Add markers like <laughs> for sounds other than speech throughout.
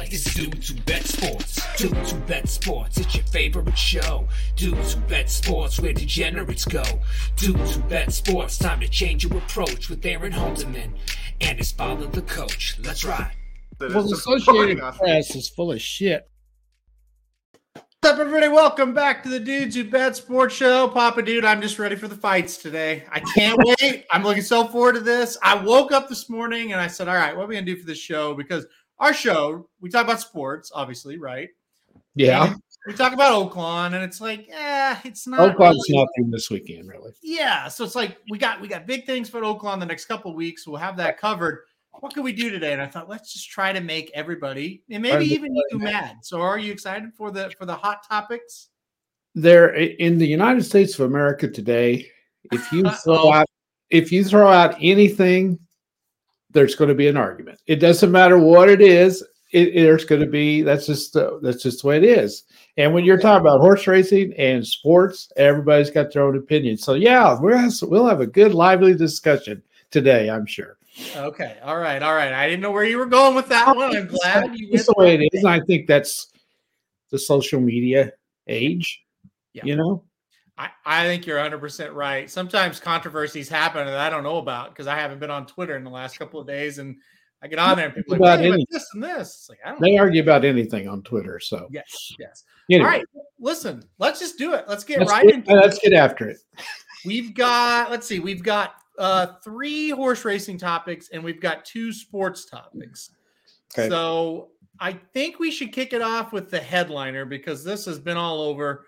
like this Dudes Who Bet Sports. Dudes Who Bet Sports, it's your favorite show. Dudes Who Bet Sports, where degenerates go. Dudes Who Bet Sports, time to change your approach with Aaron Halterman and his father, the coach. Let's ride. Well, the Associated Press is full of shit. What's up, everybody? Welcome back to the Dudes Who Bet Sports Show. Papa Dude, I'm just ready for the fights today. I can't <laughs> wait. I'm looking so forward to this. I woke up this morning and I said, All right, what are we going to do for this show? Because our show, we talk about sports, obviously, right? Yeah. And we talk about Oaklawn, and it's like, eh, it's not. Oaklawn's really- nothing this weekend, really. Yeah, so it's like we got we got big things for Oaklawn the next couple of weeks. We'll have that covered. What can we do today? And I thought let's just try to make everybody and maybe even you mad. So are you excited for the for the hot topics? There in the United States of America today, if you <laughs> throw out if you throw out anything, there's going to be an argument. It doesn't matter what it is. It, there's going to be that's just the, that's just the way it is. And when you're talking about horse racing and sports, everybody's got their own opinion. So yeah, we're we'll have a good lively discussion today. I'm sure. Okay, all right, all right. I didn't know where you were going with that one. I'm glad you went the way it is. I think that's the social media age. Yeah. You know, I, I think you're 100% right. Sometimes controversies happen that I don't know about because I haven't been on Twitter in the last couple of days. And I get on there and people are About like, "Hey, this and this. Like, I don't they know. argue about anything on Twitter. So Yes, yes. anyway, All right, listen, let's just do it. Let's get let's, right get, into let's it. get after it. We've got, let's see, we've got uh three horse racing topics and we've got two sports topics. Okay. So I think we should kick it off with the headliner because this has been all over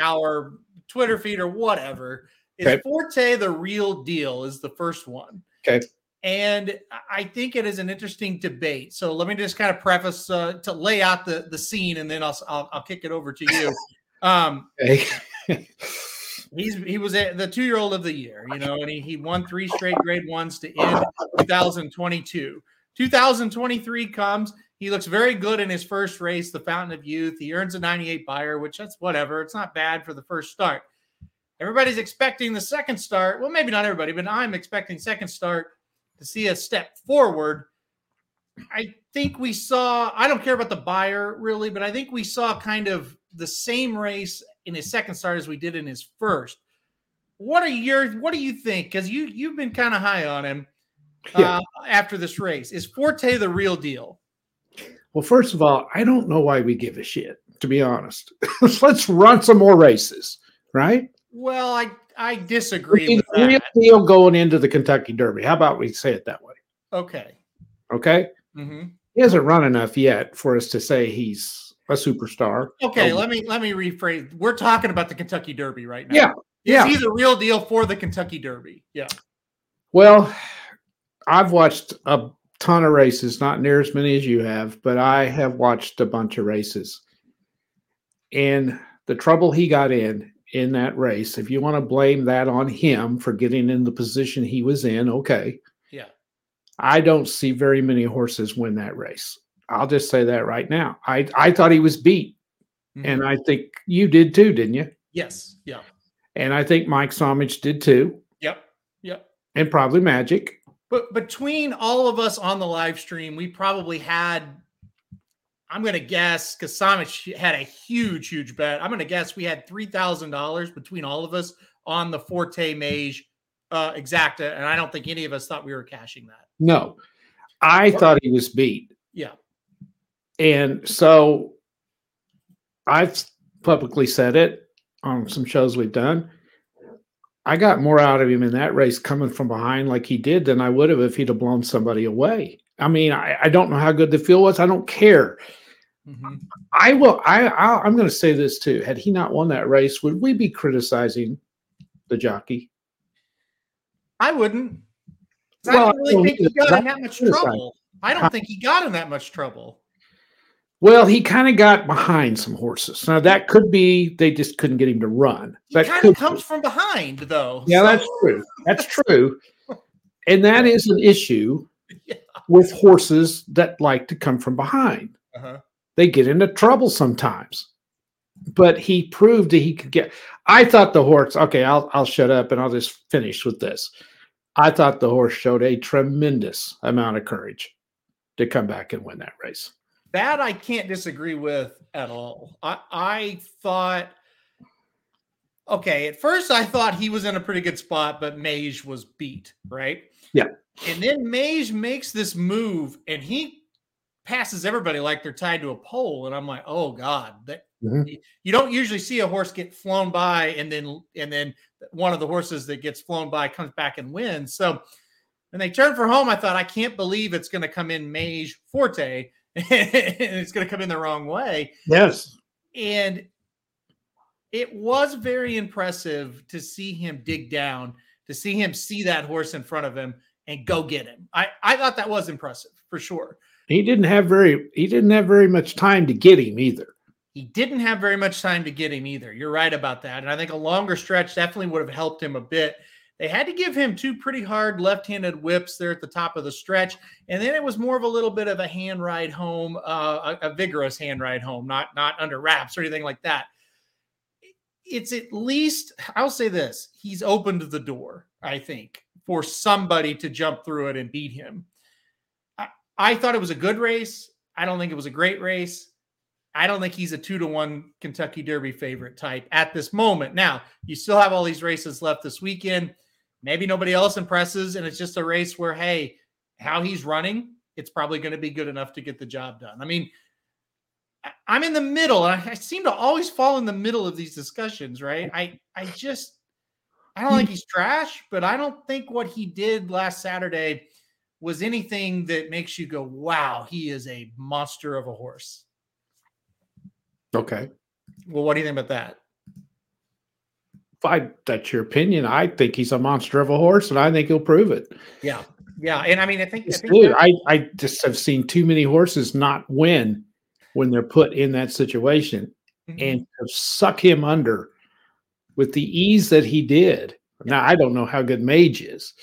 our Twitter feed or whatever. Is Okay. Forte the real deal? Is the first one. Okay. And I think it is an interesting debate. So let me just kind of preface uh, to lay out the the scene, and then I'll I'll, I'll kick it over to you. <laughs> Um, Okay. <laughs> he's he was a, the two year old of the year, you know, and he, he won three straight grade ones to end 2022. 2023 comes. He looks very good in his first race, the Fountain of Youth. He earns a 98 buyer, which that's whatever. It's not bad for the first start. Everybody's expecting the second start. Well, maybe not everybody, but I'm expecting second start to see a step forward. I think we saw, I don't care about the buyer really, but I think we saw kind of the same race in his second start as we did in his first. What are your what do you think? Because you you've been kind of high on him Yeah. uh, after this race. Is Forte the real deal? Well, first of all, I don't know why we give a shit. To be honest, <laughs> let's run some more races, right? Well, I I disagree He's with that. deal going into the Kentucky Derby. How about we say it that way? Okay. Okay. hmm He hasn't run enough yet for us to say he's a superstar. Okay, let me let me rephrase. We're talking about the Kentucky Derby right now. Yeah, Is yeah. he the real deal for the Kentucky Derby? Yeah. Well, I've watched a ton of races, not near as many as you have, but I have watched a bunch of races. And the trouble he got in in that race, if you want to blame that on him for getting in the position he was in, okay. Yeah. I don't see very many horses win that race. I'll just say that right now. I I thought he was beat, Mhm. and I think you did too, didn't you? yes. Yeah. And I think Mike Somage did too, Yep. Yep. and probably Magic. But between all of us on the live stream, we probably had, I'm going to guess, because Samich had a huge, huge bet. I'm going to guess we had $3,000 between all of us on the Forte Mage uh, Exacta. And I don't think any of us thought we were cashing that. No, I thought he was beat. Yeah. And so I've publicly said it on some shows we've done. I got more out of him in that race coming from behind like he did than I would have if he'd have blown somebody away. I mean, I, I don't know how good the field was. I don't care. Mhm. I will. I, I I'm going to say this too. Had he not won that race, would we be criticizing the jockey? I wouldn't. I don't really well, think he- got in that much trouble. I don't think he got in that much trouble. Well, he kind of got behind some horses. Now that could be they just couldn't get him to run. He That kind of be. comes from behind, though. Yeah, so- that's true. That's <laughs> true. And that is an issue Yeah. with horses that like to come from behind. Uh-huh. They get into trouble sometimes. But he proved that he could get I thought the horse, okay, I'll I'll shut up and I'll just finish with this. I thought the horse showed a tremendous amount of courage to come back and win that race. That I can't disagree with at all. I, I thought, okay, at first I thought he was in a pretty good spot, but Mage was beat, right? Yeah. And then Mage makes this move and he passes everybody like they're tied to a pole. And I'm like, oh God, that Mhm. you don't usually see a horse get flown by and then and then one of the horses that gets flown by comes back and wins. So when they turn for home, I thought, I can't believe it's going to come in Mage Forte <laughs> it's going to come in the wrong way. Yes. And it was very impressive to see him dig down, to see him see that horse in front of him and go get him. I, I thought that was impressive for sure. He didn't have very he didn't have very much time to get him either. He didn't have very much time to get him either. You're right about that. And I think a longer stretch definitely would have helped him a bit. They had to give him two pretty hard left handed whips there at the top of the stretch. And then it was more of a little bit of a hand ride home, uh, a, a vigorous hand ride home, not, not under wraps or anything like that. It's at least, I'll say this he's opened the door, I think, for somebody to jump through it and beat him. I, I thought it was a good race. I don't think it was a great race. I don't think he's a two to one Kentucky Derby favorite type at this moment. Now, you still have all these races left this weekend. Maybe nobody else impresses, and it's just a race where, hey, how he's running, it's probably going to be good enough to get the job done. I mean, I'm in the middle. I, I seem to always fall in the middle of these discussions, right? I I just I don't think hmm. he's trash, but I don't think what he did last Saturday was anything that makes you go, wow, he is a monster of a horse. Okay. Well, what do you think about that? I that's your opinion. I think he's a monster of a horse, and I think he'll prove it. Yeah, yeah, and I mean, I think, I, think I, I just have seen too many horses not win when they're put in that situation Mhm. and suck him under with the ease that he did. Now I don't know how good Mage is.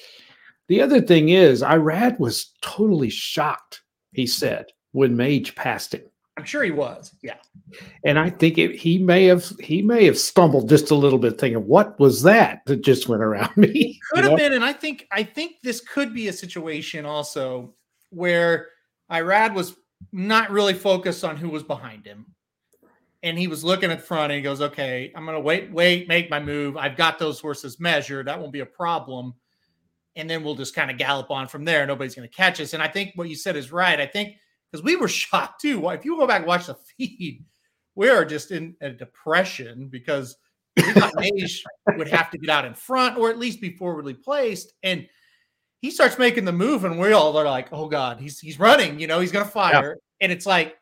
The other thing is, Irad was totally shocked. He said when Mage passed him, I'm sure he was. Yeah, and I think it, he may have he may have stumbled just a little bit, thinking, "What was that that just went around me?" could <laughs> You have know? been, and I think I think this could be a situation also where Irad was not really focused on who was behind him. And he was looking at front and he goes, Okay, I'm gonna wait, wait, make my move. I've got those horses measured. That won't be a problem. And then we'll just kind of gallop on from there. Nobody's gonna catch us. And I think what you said is right. I think because we were <laughs> shocked too. If you go back and watch the feed, we are just in a depression because we thought <laughs> Mage would have to get out in front or at least be forwardly placed. And he starts making the move, and we all are like, "Oh God, he's he's running! You know, he's gonna fire." And it's like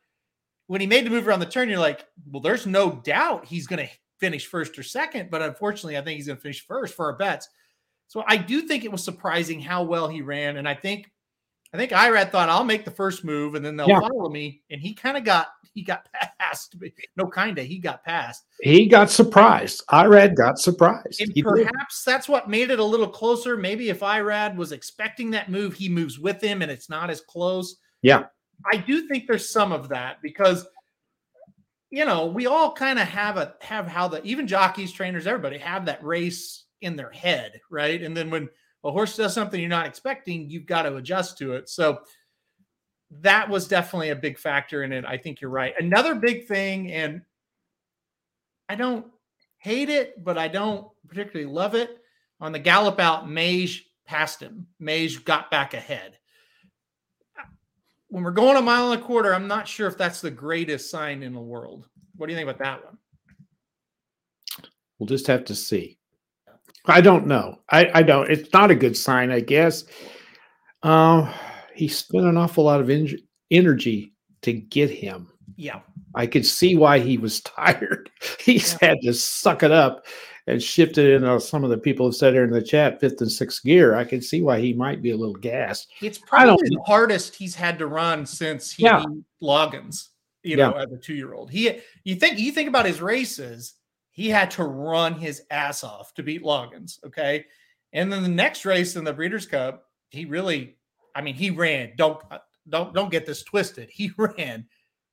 when he made the move around the turn, you're like, "Well, there's no doubt he's gonna finish first or second, but unfortunately, I think he's gonna finish first for our bets." So I do think it was surprising how well he ran, and I think I think Irad thought I'll make the first move and then they'll Yeah. follow me, and he kind of got he got <laughs> past. No, kinda, he got past. He got surprised. Irad got surprised. And He did. perhaps that's what made it a little closer. Maybe if Irad was expecting that move, he moves with him and it's not as close. Yeah. I do think there's some of that because you know, we all kind of have a have how the even jockeys, trainers, everybody have that race in their head, right? And then when a horse does something you're not expecting, you've got to adjust to it. So that was definitely a big factor in it. I think you're right. Another big thing, and I don't hate it, but I don't particularly love it. On the gallop out, Mage passed him. Mage got back ahead. When we're going a mile and a quarter, I'm not sure if that's the greatest sign in the world. What do you think about that one? We'll just have to see. I don't know. I, I don't. It's not a good sign, I guess. Uh, he spent an awful lot of en- energy to get him. Yeah. I could see why he was <laughs> tired. He's Yeah. had to suck it up and shift it in. Uh, some of the people have said here in the chat, fifth and sixth gear. I can see why he might be a little gassed. It's probably the hardest he's had to run since he Yeah. Loggins, you know, as a two-year-old. He you think you think about his races, he had to run his ass off to beat Loggins. Okay. And then the next race in the Breeders' Cup, he really, I mean, he ran. Don't uh, don't don't get this twisted. <laughs> He ran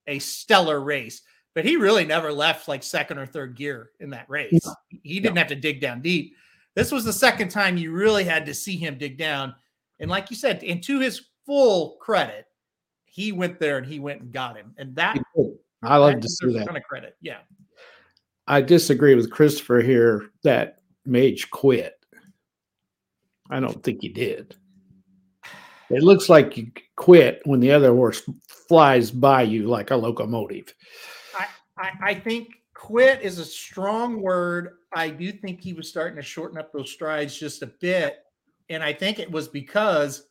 a stellar race, but he really never left like second or third gear in that race. He didn't have to dig down deep. This was the second time you really had to see him dig down. And like you said, and to his full credit, he went there and he went and got him, and that I love to see that. Kind of credit, yeah. I disagree with Christopher here that Mage quit. I don't think he did. It looks like you quit when the other horse flies by you like a locomotive. I, I, I think quit is a strong word. I do think he was starting to shorten up those strides just a bit. And I think it was because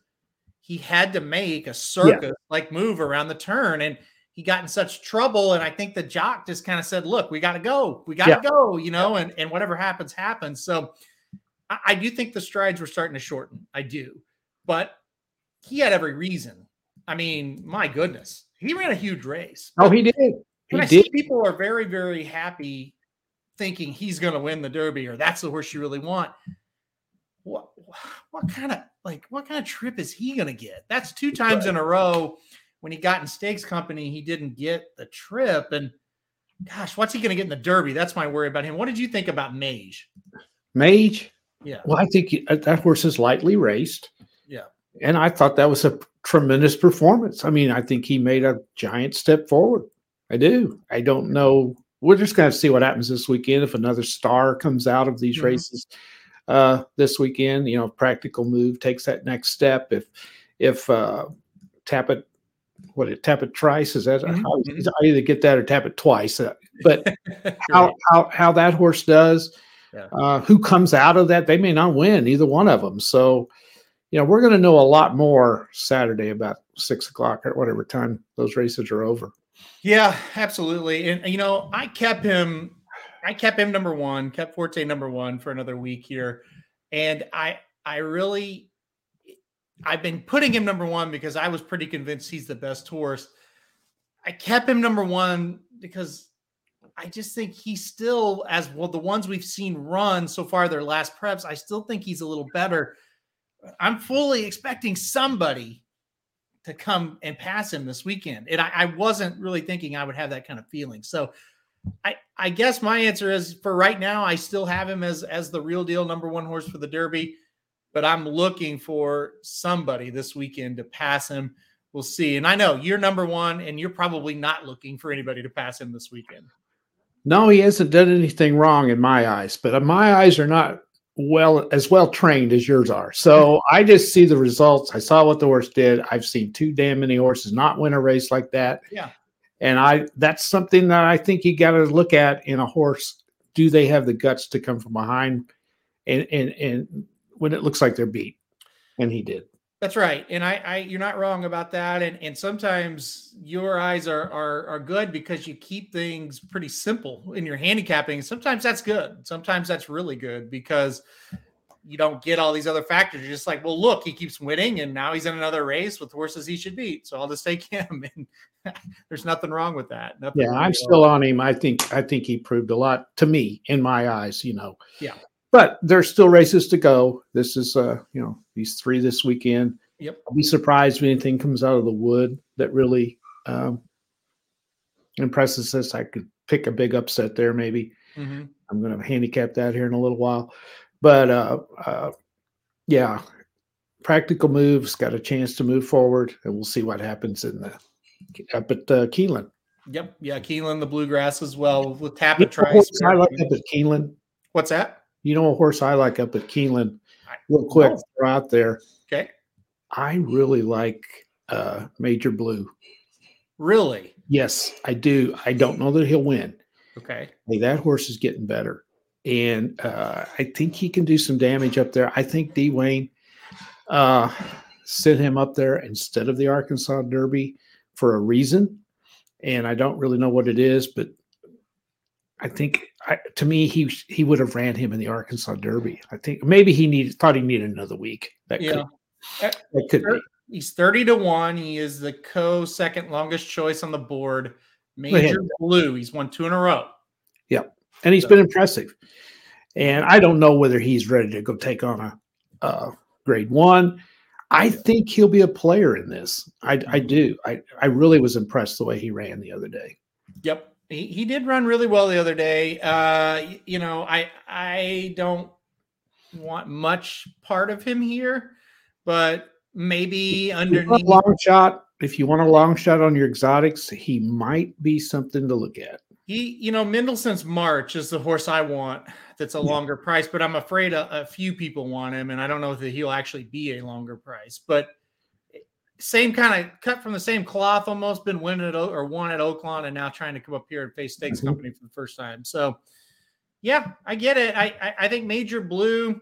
he had to make a circus like move around the turn. And he got in such trouble. And I think the jock just kind of said, look, we got to go. We got to yeah. go, you know, and, and whatever happens, happens. So I, I do think the strides were starting to shorten. I do. But he had every reason. I mean, my goodness, he ran a huge race. Oh, he did. He I did. people are very, very happy thinking he's going to win the Derby or that's the horse you really want. What what kind of like what kind of trip is he going to get? That's two times in a row when he got in Stakes Company, he didn't get the trip. And gosh, what's he going to get in the Derby? That's my worry about him. What did you think about Mage? Mage? Yeah. Well, I think uh, that horse is lightly raced. Yeah. And I thought that was a tremendous performance. I mean, I think he made a giant step forward. I do. I don't know. We're just going to see what happens this weekend if another star comes out of these mm-hmm. races uh, this weekend. You know, practical move takes that next step. If if uh, Tapit, what it Tapit Trice is that? Mm-hmm. I either get that or tap it twice. Uh, but <laughs> how, how how that horse does, yeah. uh, who comes out of that, they may not win either one of them. So you know, we're going to know a lot more Saturday about six o'clock or whatever time those races are over. Yeah, absolutely. And you know, I kept him, I kept him number one, kept Forte number one for another week here, and I, I really, I've been putting him number one because I was pretty convinced he's the best horse. I kept him number one because I just think he's still as well the ones we've seen run so far their last preps. I still think he's a little better. I'm fully expecting somebody to come and pass him this weekend. And I, I, wasn't really thinking I would have that kind of feeling. So I, I guess my answer is for right now, I still have him as as the real deal number one horse for the Derby, but I'm looking for somebody this weekend to pass him. We'll see. And I know you're number one, and you're probably not looking for anybody to pass him this weekend. No, he hasn't done anything wrong in my eyes, but my eyes are not well as well trained as yours are. So <laughs> I just see the results. I saw what the horse did. I've seen too damn many horses not win a race like that. Yeah. And I that's something that I think you got to look at in a horse. Do they have the guts to come from behind and and and when it looks like they're beat? And he did. That's right, and I, I, you're not wrong about that. And and sometimes your eyes are are are good because you keep things pretty simple in your handicapping. Sometimes that's good. Sometimes that's really good because you don't get all these other factors. You're just like, well, look, he keeps winning, and now he's in another race with horses he should beat. So I'll just take <laughs> him. And <laughs> there's nothing wrong with that. Nothing yeah, I'm still on him. I think I think he proved a lot to me in my eyes. You know. Yeah but there's still races to go. This is, uh, you know, these three this weekend. Yep. I'll be surprised if anything comes out of the wood that really um, impresses us. I could pick a big upset there, maybe. Mm-hmm. I'm going to handicap that here in a little while. But uh, uh, yeah, practical moves got a chance to move forward, and we'll see what happens in the up at uh, Keeneland. Yep, yeah, Keeneland, the bluegrass as well with Tapit Trice. I like up at Keeneland. What's that? You know a horse I like up at Keeneland, real quick, throw out there. Okay. I really like uh, Major Blue. Really? Yes, I do. I don't know that he'll win. Okay. Hey, that horse is getting better. And uh, I think he can do some damage up there. I think D. Wayne uh, sent him up there instead of the Arkansas Derby for a reason. And I don't really know what it is, but I think I, to me he he would have ran him in the Arkansas Derby. I think maybe he needed thought he needed another week. That yeah, could, that could be. He's thirty to one. He is the co second longest choice on the board. Major Blue. He's won two in a row. Yeah, and he's so. been impressive. And I don't know whether he's ready to go take on a uh, grade one. I think he'll be a player in this. I, I do. I, I really was impressed the way he ran the other day. Yep he, he did run really well the other day. Uh, you know, I I don't want much part of him here, but maybe underneath long shot. if you want a long shot on your exotics, he might be something to look at. He, you know, Mendelssohn's March is the horse I want. That's a longer price, but I'm afraid a, a few people want him, and I don't know if he'll actually be a longer price. But same kind of cut from the same cloth, almost been winning at O- or won at Oaklawn, and now trying to come up here and face Stakes Mhm. Company for the first time. So, yeah, I get it. I I, I think Major Blue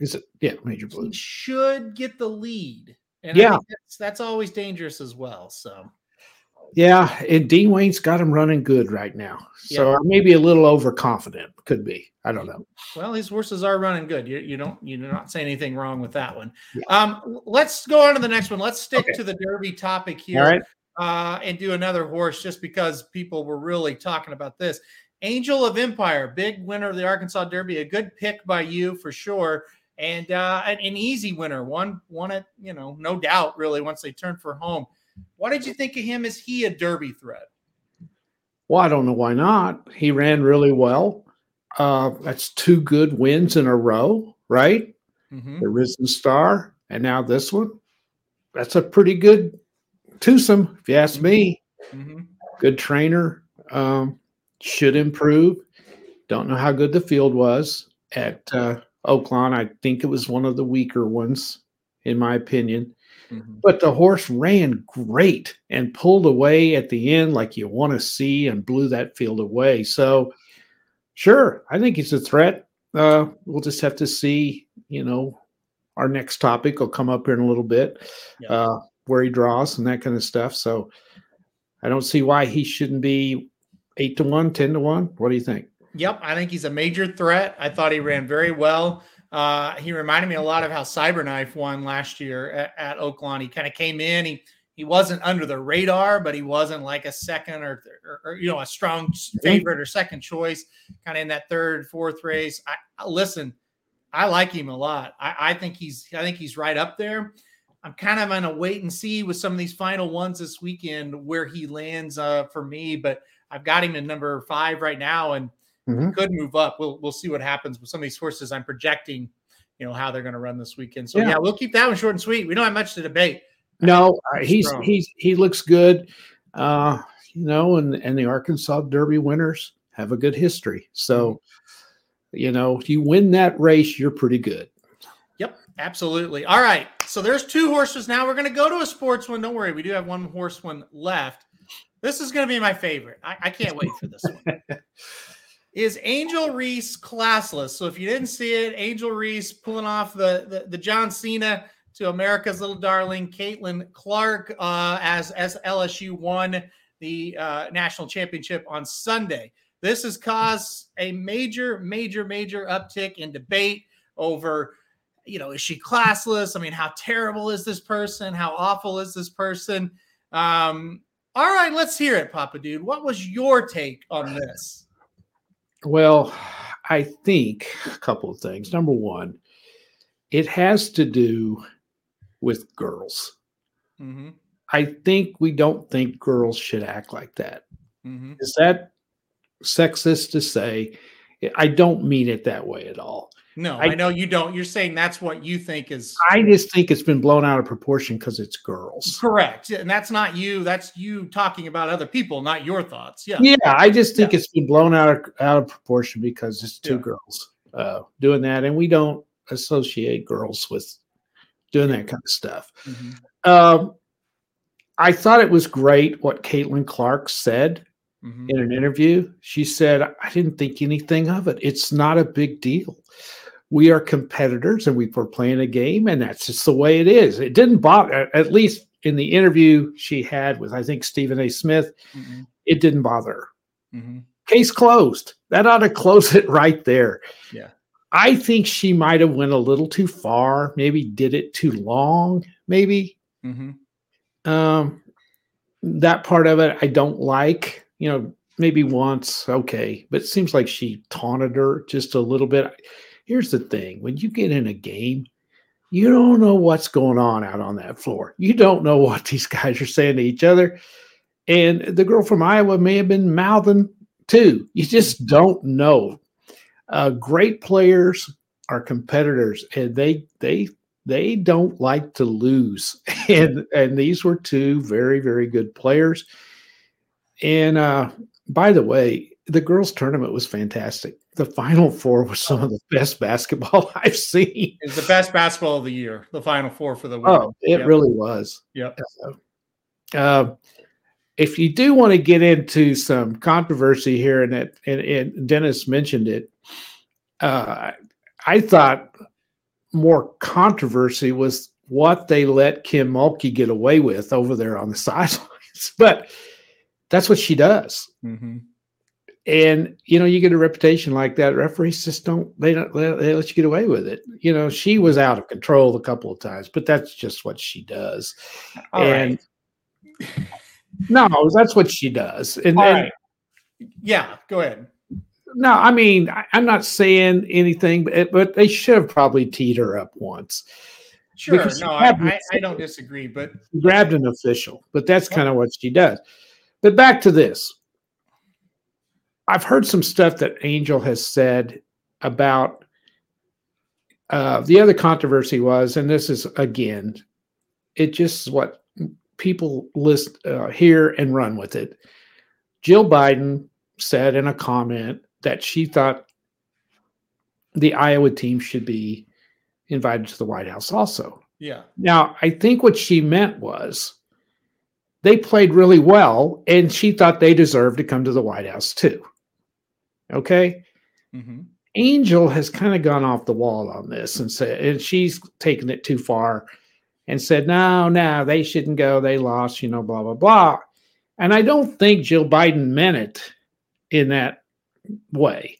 Is it? Yeah, Major Blue. should get the lead, and I Yeah. think that's, that's always dangerous as well. So, Yeah, and D. Wayne's got him running good right now. So I maybe a little overconfident. Could be. I don't know. Well, these horses are running good. You, you don't you're not saying anything wrong with that one. Yeah. Um, let's go on to the next one. Let's stick Okay. to the Derby topic here, right. uh, and do another horse just because people were really talking about this. Angel of Empire, big winner of the Arkansas Derby, a good pick by you for sure, and uh, an, an easy winner. One, one it, you know, no doubt, really. Once they turned for home, what did you think of him? Is he a Derby threat? Well, I don't know why not. He ran really well. Uh, that's two good wins in a row, right? Mhm. The Risen Star, and now this one. That's a pretty good twosome, if you ask me. Mhm. Good trainer. Um, should improve. Don't know how good the field was at uh, Oaklawn. I think it was one of the weaker ones, in my opinion. Mhm. But the horse ran great and pulled away at the end like you want to see and blew that field away. So, sure, I think he's a threat. Uh, we'll just have to see. You know, our next topic will come up here in a little bit, Yeah. uh, where he draws and that kind of stuff. So, I don't see why he shouldn't be eight to one, 10 to one. What do you think? Yep, I think he's a major threat. I thought he ran very well. Uh, he reminded me a lot of how Cyberknife won last year at, at Oaklawn. He kind of came in. He he wasn't under the radar, but he wasn't like a second or, or, or, you know a strong favorite or second choice, kind of in that third, fourth race. I, I listen. I like him a lot. I, I think he's I think he's right up there. I'm kind of on a wait and see with some of these final ones this weekend where he lands uh, for me, but I've got him in number five right now, and Mhm. could move up. We'll we'll see what happens with some of these horses. I'm projecting, you know, how they're going to run this weekend. So Yeah. yeah. we'll keep that one short and sweet. We don't have much to debate. No, uh, he's strong. he's he looks good. Uh, you know, and and the Arkansas Derby winners have a good history. So, you know, if you win that race, you're pretty good. Yep, absolutely. All right. So there's two horses now. We're going to go to a sports one. Don't worry, we do have one horse one left. This is going to be my favorite. I, I can't wait for this one. <laughs> is Angel Reese classless? So if you didn't see it, Angel Reese pulling off the the, the John Cena to America's little darling Caitlin Clark uh, as as LSU won the uh, national championship on Sunday. This has caused a major, major, major uptick in debate over, you know, is she classless? I mean, how terrible is this person? How awful is this person? Um, all right, let's hear it, Papa Dude. What was your take on this? Well, I think a couple of things. Number one, it has to do with girls. Mm-hmm. I think we don't think girls should act like that. Mm-hmm. Is that sexist to say? I don't mean it that way at all. No, I- I, know you don't. You're saying that's what you think is I just think it's been blown out of proportion because it's girls. correct, and that's not you. That's you talking about other people, not your thoughts. Yeah. Yeah, I just think it's been blown out of, out of proportion because it's two Yeah. girls uh, doing that, and we don't associate girls with doing that kind of stuff. Mhm. Um, I thought it was great what Caitlin Clark said Mhm. in an interview. She said, I didn't think anything of it. It's not a big deal. We are competitors and we were playing a game, and that's just the way it is. It didn't bother, at least in the interview she had with, I think, Stephen A. Smith, Mhm. it didn't bother her. Mhm. Case closed. That ought to close it right there. Yeah. I think she might have went a little too far, maybe did it too long, maybe. Mhm. Um, that part of it I don't like. You know, maybe once, okay, but it seems like she taunted her just a little bit. Here's the thing: when you get in a game, you don't know what's going on out on that floor. You don't know <laughs> what these guys are saying to each other. And the girl from Iowa may have been mouthing too. You just don't know. Uh, great players are competitors, and they they they don't like to lose, <laughs> and and these were two very very good players. And uh, by the way, the girls' tournament was fantastic. The final four was some of the best basketball <laughs> I've seen. It's the best basketball of the year. The final four for the women. Oh, it Yep. really was. Yep. Uh, if you do want to get into some controversy here, and it, and, and Dennis mentioned it, uh, I thought more controversy was what they let Kim Mulkey get away with over there on the <laughs> sidelines. But that's what she does. Mhm. And you know, you get a reputation like that. Referees just don't they don't they, let you get away with it. You know, she was out of control a couple of times, but that's just what she does. All and right. <laughs> no, that's what she does. And, All and right. Yeah, go ahead. no, I mean, I, I'm not saying anything, but eh, but they should have probably teed her up once. Sure. Because No, I, I, I don't <laughs> disagree, but grabbed an official, but that's kind of what she does. But back to this. I've heard some stuff that Angel has said about uh, the other controversy was, and this is again, it just is what people list uh, hear and run with it. Jill Biden said in a comment that she thought the Iowa team should be invited to the White House also. yeah. Now, I think what she meant was they played really well, and she thought they deserved to come to the White House too. Okay. hmm Angel has kind of gone off the wall on this and said, and she's taken it too far and said, no, no, they shouldn't go. They lost, you know, blah, blah, blah. And I don't think Jill Biden meant it in that way.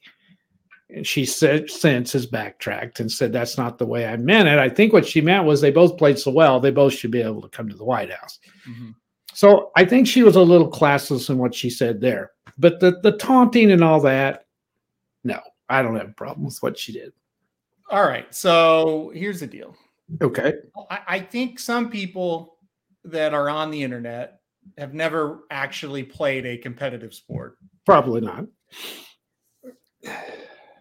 And she said, since has backtracked and said, that's not the way I meant it. I think what she meant was they both played so well, they both should be able to come to the White House. hmm So I think she was a little classless in what she said there. But the, the taunting and all that, no, I don't have a problem with what she did. All right. So here's the deal. Okay. I, I think some people that are on the internet have never actually played a competitive sport. Probably not.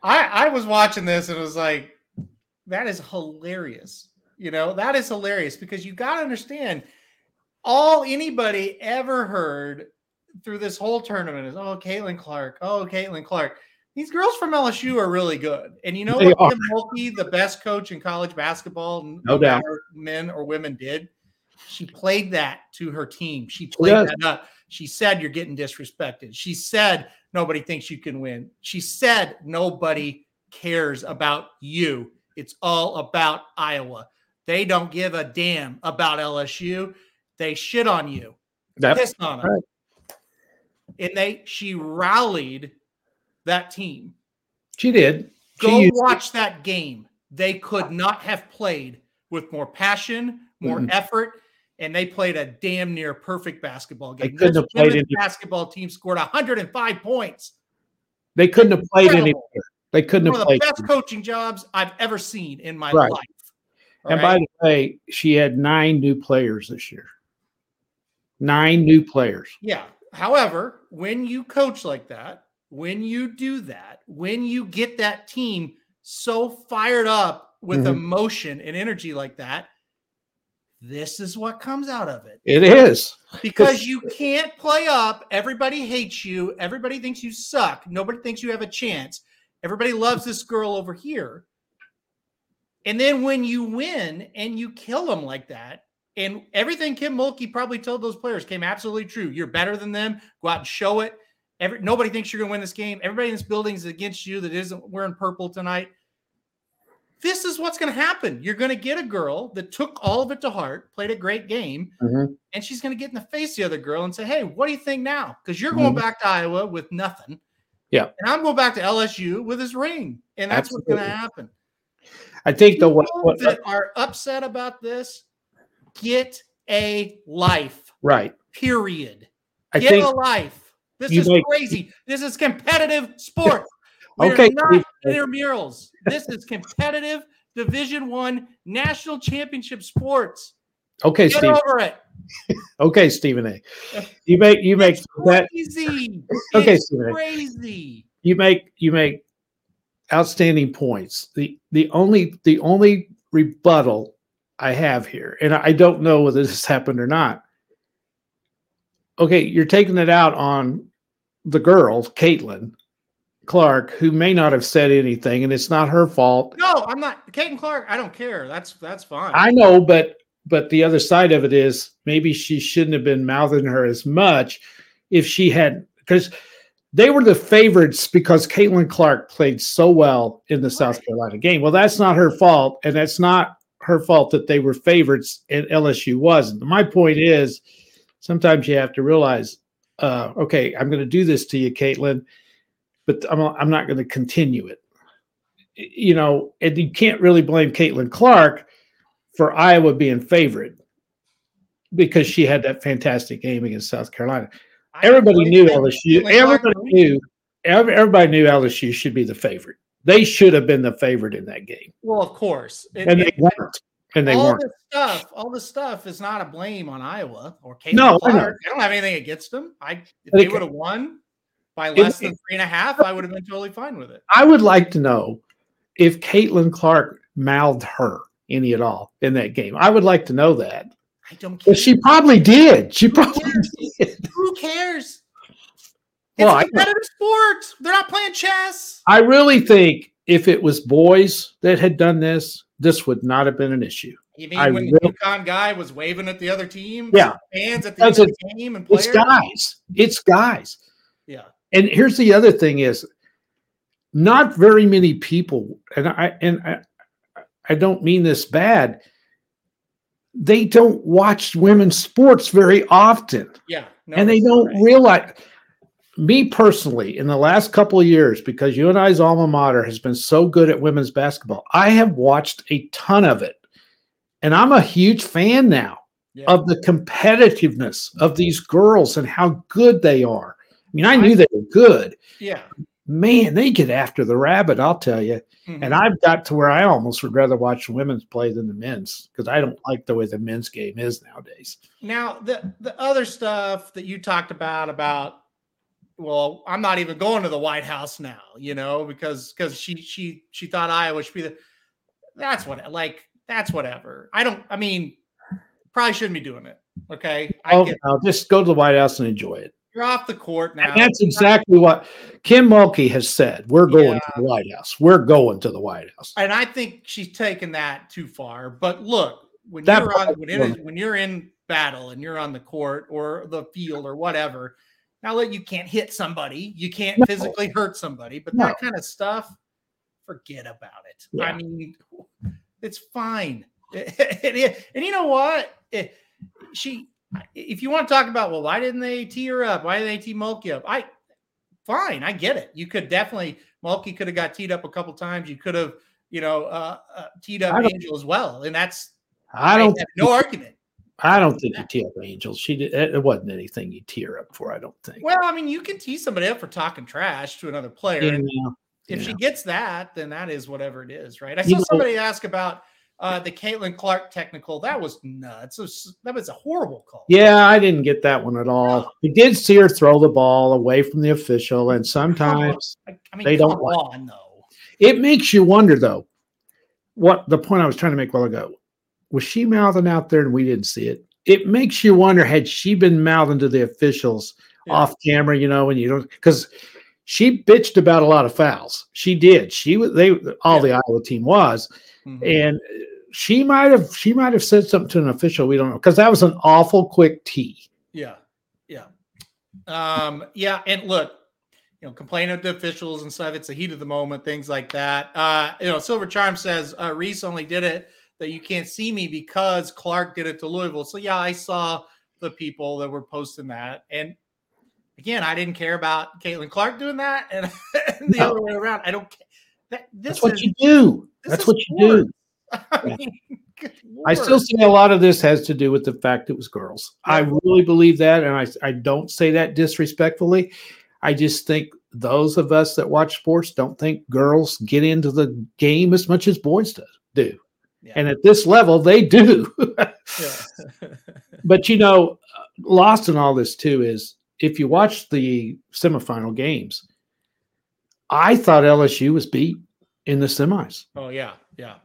I, I was watching this and it was like, that is hilarious. You know, that is hilarious because you got to understand all anybody ever heard through this whole tournament is, oh, Caitlin Clark. Oh, Caitlin Clark. These girls from LSU are really good. And you know They what Kim Mulkey, the best coach in college basketball, n- No doubt. men or women, did? She played that to her team. She played does. that up. She said, You're getting disrespected. She said, Nobody thinks you can win. She said, Nobody cares about you. It's all about Iowa. They don't give a damn about LSU. They shit on you, That, piss on them. right. And they, she rallied that team. she did. She Go watch that game. They could not have played with more passion, more Mm-mm. effort, and they played a damn near perfect basketball They game. couldn't This have played any- basketball team scored 105 points. they couldn't have played any. They couldn't One have of the played. best coaching jobs I've ever seen in my Right. life. All And right? by the way, she had nine new players this year. Nine new players. Yeah. However, when you coach like that, when you do that, when you get that team so fired up with Mhm. emotion and energy like that, this is what comes out of it. It is. <laughs> Because you can't play up. Everybody hates you. Everybody thinks you suck. Nobody thinks you have a chance. Everybody loves this girl over here. And then when you win and you kill them like that, and everything Kim Mulkey probably told those players came absolutely true. You're better than them. Go out and show it. Every, nobody thinks you're going to win this game. Everybody in this building is against you that isn't wearing purple tonight. This is what's going to happen. You're going to get a girl that took all of it to heart, played a great game, Mhm. and she's going to get in the face of the other girl and say, "Hey, what do you think now?" Because you're going Mhm. back to Iowa with nothing. Yeah. and I'm going back to LSU with his ring, and that's what's going to happen. I think the what, what that are upset about this get a life. right. Period. I Get a life. This is make- crazy. This is competitive sport. We're Okay, not intramurals. This is competitive Division One national championship sports. okay, Get Steve. over it. <laughs> Okay, Stephen A. <laughs> You make you make that crazy. <laughs> Okay, It's Stephen A. crazy. you make you make outstanding points. The the only the only rebuttal I have here, and I don't know whether this <laughs> happened or not. Okay, you're taking it out on the girl, Caitlin Clark, who may not have said anything, and it's not her fault. No, I'm not. Caitlin Clark, I don't care. That's that's fine. I know, but but the other side of it is maybe she shouldn't have been mouthing her as much if she had because they were the favorites because Caitlin Clark played so well in the South Carolina game. Well, that's not her fault, and that's not her fault that they were favorites and LSU wasn't. My point is sometimes you have to realize, uh, okay, I'm going to do this to you, Caitlin, but I'm, I'm not going to continue it. You know, and you can't really blame Caitlin Clark for Iowa being favored because she had that fantastic game against South Carolina. Everybody knew LSU. Everybody knew. Everybody knew LSU should be the favorite. They should have been the favorite in that game. Well, of course, it, and they weren't. And they all weren't. this stuff, all this stuff is not a blame on Iowa or Caitlin no, Clark. I, I, don't have anything against them. I if they would have won by less it, than three and a half, I would have been totally fine with it. I would like to know if Caitlin Clark mouthed her any at all in that game. I would like to know that. I don't care. But she probably did. She probably did. Who cares? It's Well, a competitive sport. They're not playing chess. I really think if it was boys that had done this, this would not have been an issue. You mean I when will- the UConn guy was waving at the other team? Yeah. Fans at the end of the game and players? It's guys. It's guys. Yeah. And here's the other thing is not very many people, and I and I, I don't mean this bad. They don't watch women's sports very often. Yeah. No, and they don't right. realize me personally in the last couple of years because you and i's alma mater has been so good at women's basketball i have watched a ton of it and i'm a huge fan now Yeah. of the competitiveness of these girls and how good they are i mean i knew they were good yeah. man they get after the rabbit i'll tell you Mhm. and i've got to where i almost would rather watch the women's play than the men's because i don't like the way the men's game is nowadays Now the the other stuff that you talked about about well, I'm not even going to the White House now, you know, because because she she she thought Iowa should be the that's what like that's whatever. I don't I mean probably shouldn't be doing it. Okay. I oh, get no, just go to the white house and enjoy it you're off the court now. And that's exactly what Kim Mulkey has said. We're going Yeah. to the White House. We're going to the White House. and I think she's taken that too far. But look, when That you're on when, it is, when you're in battle and you're on the court or the field or whatever, now that you can't hit somebody, you can't No. physically hurt somebody, but No. that kind of stuff, forget about it. Yeah. I mean, it's fine. <laughs> And you know what? She, if you want to talk about, well, why didn't they tee her up? Why did they tee Mulkey up? I, fine, I get it. You could definitely Mulkey could have got teed up a couple times. You could have, you know, uh, uh teed up Angel as well, and that's I don't. have no argument. I don't think you tee up Angels. She did. It wasn't anything you tear up for. I don't think. Well, I mean, you can tee somebody up for talking trash to another player. Yeah, if she gets that, then that is whatever it is, right? I You saw know- somebody ask about uh, the Caitlin Clark technical. That was nuts. Was- that was a horrible call. Yeah, I didn't get that one at all. We did see her throw the ball away from the official, and sometimes I, mean, They don't on, it makes you wonder, though. What the point I was trying to make a while ago was she mouthing out there and we didn't see it. It makes you wonder had she been mouthing to the officials Yeah. off camera, you know, and you don't because she bitched about a lot of fouls. She did. She was they all the Iowa team was, Mhm. and she might have she might have said something to an official. We don't know because that was an awful quick tee. Yeah, yeah, um, yeah. And look, you know, complaining at the officials and stuff. It's the heat of the moment, things like that. Uh, you know, Silver Charm says uh, Reese only did it that you can't see me because Clark did it to Louisville. So yeah, I saw the people that were posting that, and again, I didn't care about Caitlin Clark doing that, and, <laughs> the No. other way around. I don't. ca- That, this That's what is, you do. That's what you do. <laughs> I mean, I still say a lot of this has to do with the fact it was girls. I really believe that, and I I don't say that disrespectfully. I just think those of us that watch sports don't think girls get into the game as much as boys do. Yeah. And at this level, they do. <laughs> But you know, lost in all this too is if you watch the semifinal games, I thought LSU was beat in the semis. oh yeah, yeah.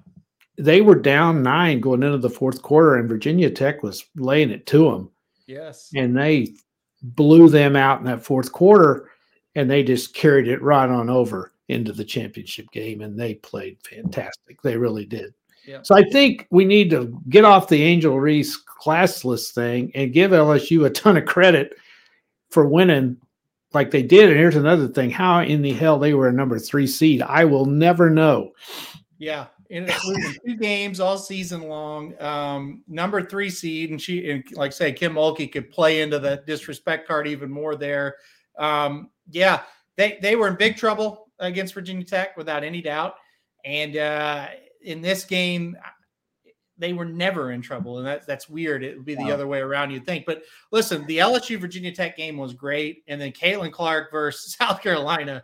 they were down nine going into the fourth quarter, and Virginia Tech was laying it to them. Yes. And they blew them out in that fourth quarter, and they just carried it right on over into the championship game, and they played fantastic. They really did. So I think we need to get off the Angel Reese classless thing and give LSU a ton of credit for winning like they did. And here's another thing: how in the hell they were a number three seed, I will never know. Yeah, and losing two games all season long. Um, number three seed, and she, and like I say, Kim Mulkey could play into the disrespect card even more there. Um, yeah, they they were in big trouble against Virginia Tech without any doubt, and uh, in this game. They were never in trouble, and that, that's weird. It would be the Wow. other way around, you'd think. But listen, the LSU Virginia Tech game was great, and then Caitlin Clark versus <laughs> South Carolina,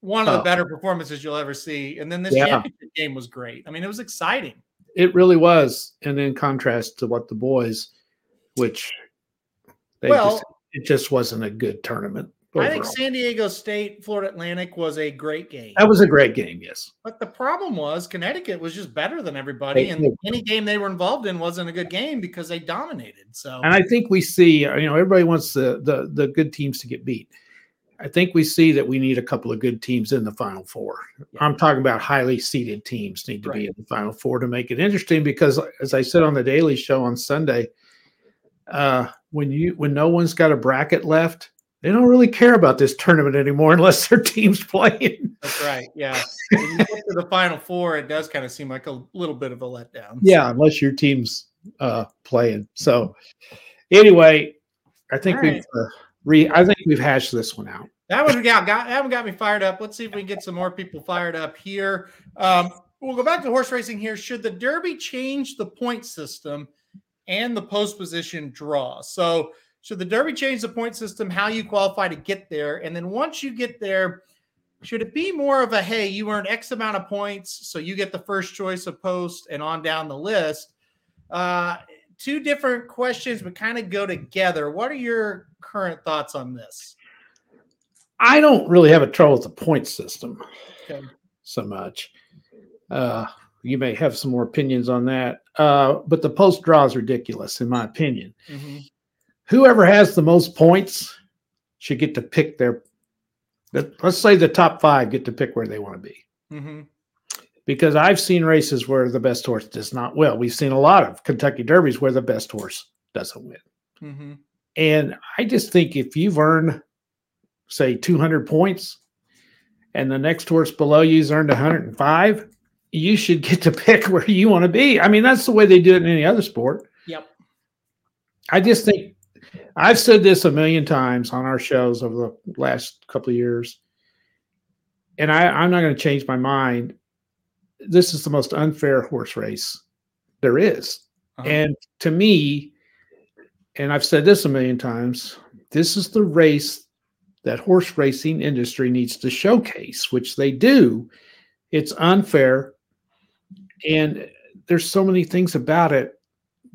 one of the Oh. better performances you'll ever see. And then this Yeah. championship game was great. I mean, it was exciting. It really was. And in contrast to what the boys, which they Well- just, it just wasn't a good tournament. I think. San Diego State, Florida Atlantic was a great game. that was a great game. Yes. But the problem was Connecticut was just better than everybody, They and did. any game they were involved in wasn't a good game because they dominated. So And I think we see, uh, you know, everybody wants the, the the good teams to get beat. I think we see that we need a couple of good teams in the final four. Yeah. I'm talking about highly seeded teams need to be in the final four to make it interesting because as I said on the Daily Show on Sunday, uh, when you when no one's got a bracket left, they don't really care about this tournament anymore <laughs> unless their team's playing. that's right. Yeah. when you get to the final four, it does kind of seem like a little bit of a letdown. Yeah, unless your team's uh playing. So anyway, I think All we've uh, re I think we've hashed this one out. That one got, got that one got me fired up. Let's see if we can get some more people fired up here. Um, we'll go back to horse racing here. Should the Derby change the point system and the post position draw? So, should the Derby change the point system, how you qualify to get there, and then once you get there, should it be more of a hey, you earn X amount of points, so you get the first choice of post and on down the list? Uh, two different questions, but kind of go together. What are your current thoughts on this? I don't really have a trouble with the point system Okay. so much. Uh, you may have some more opinions on that, uh, but the post draw is ridiculous, in my opinion. Mhm. Whoever has the most points should get to pick their. Let's say the top five get to pick where they want to be, Mm-hmm. because I've seen races where the best horse does not. Well, we've seen a lot of Kentucky Derbies where the best horse doesn't win. Mm-hmm. And I just think if you've earned, say, 200 points and the next horse below you's earned 105, you should get to pick <laughs> where you want to be. I mean, that's the way they do it in any other sport. Yep. I just think I've said this a million times on our shows over the last couple of years. And I, I'm not going to change my mind. This is the most unfair horse race there is. Uh-huh. And to me, and I've said this a million times, this is the race that horse racing industry needs to showcase, which they do. It's unfair. And there's so many things about it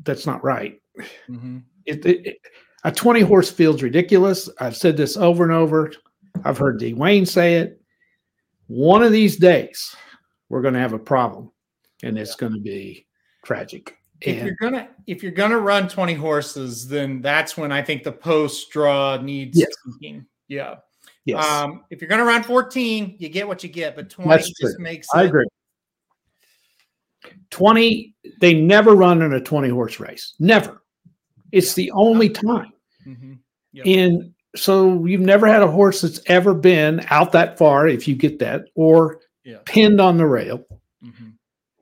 that's not right. Mm-hmm. It, it, it- a 20 horse field's ridiculous. I've said this over and over. I've heard D. Wayne say it. One of these days, we're going to have a problem, and it's going to be tragic. If And you're gonna if you're gonna run 20 horses, then that's when I think the post draw needs Yes. tweaking. Yeah. yes, Um, if you're gonna run 14, you get what you get, but 20 That's just true. makes I it agree. 20, they never run in a 20 horse race. Never. It's the only time. Mhm. Yep. And so you've never had a horse that's ever been out that far, if you get that, or Yeah. pinned on the rail. Mhm.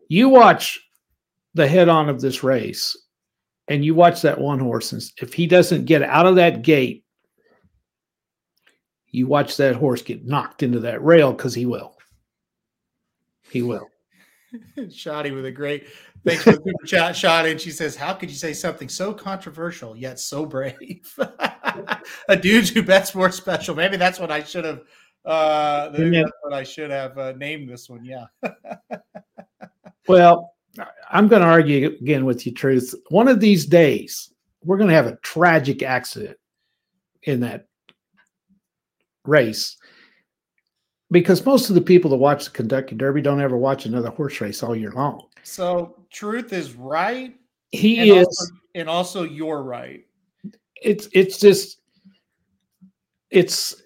You watch the head on of this race and you watch that one horse, and if he doesn't get out of that gate, you watch that horse get knocked into that rail because he will. He will. <laughs> Shoddy with a great thanks for the super chat, Shoddy. And she says, How could you say something so controversial yet so brave? <laughs> a dude who bets more special. Maybe that's what I should have uh maybe Yeah. that's what I should have uh, named this one. Yeah. <laughs> Well, I'm going to argue again with you, Truth. One of these days, we're going to have a tragic accident in that race because most of the people that watch the Kentucky Derby don't ever watch another horse race all year long. So truth is right. He and is. also, and also you're right. it's it's just it's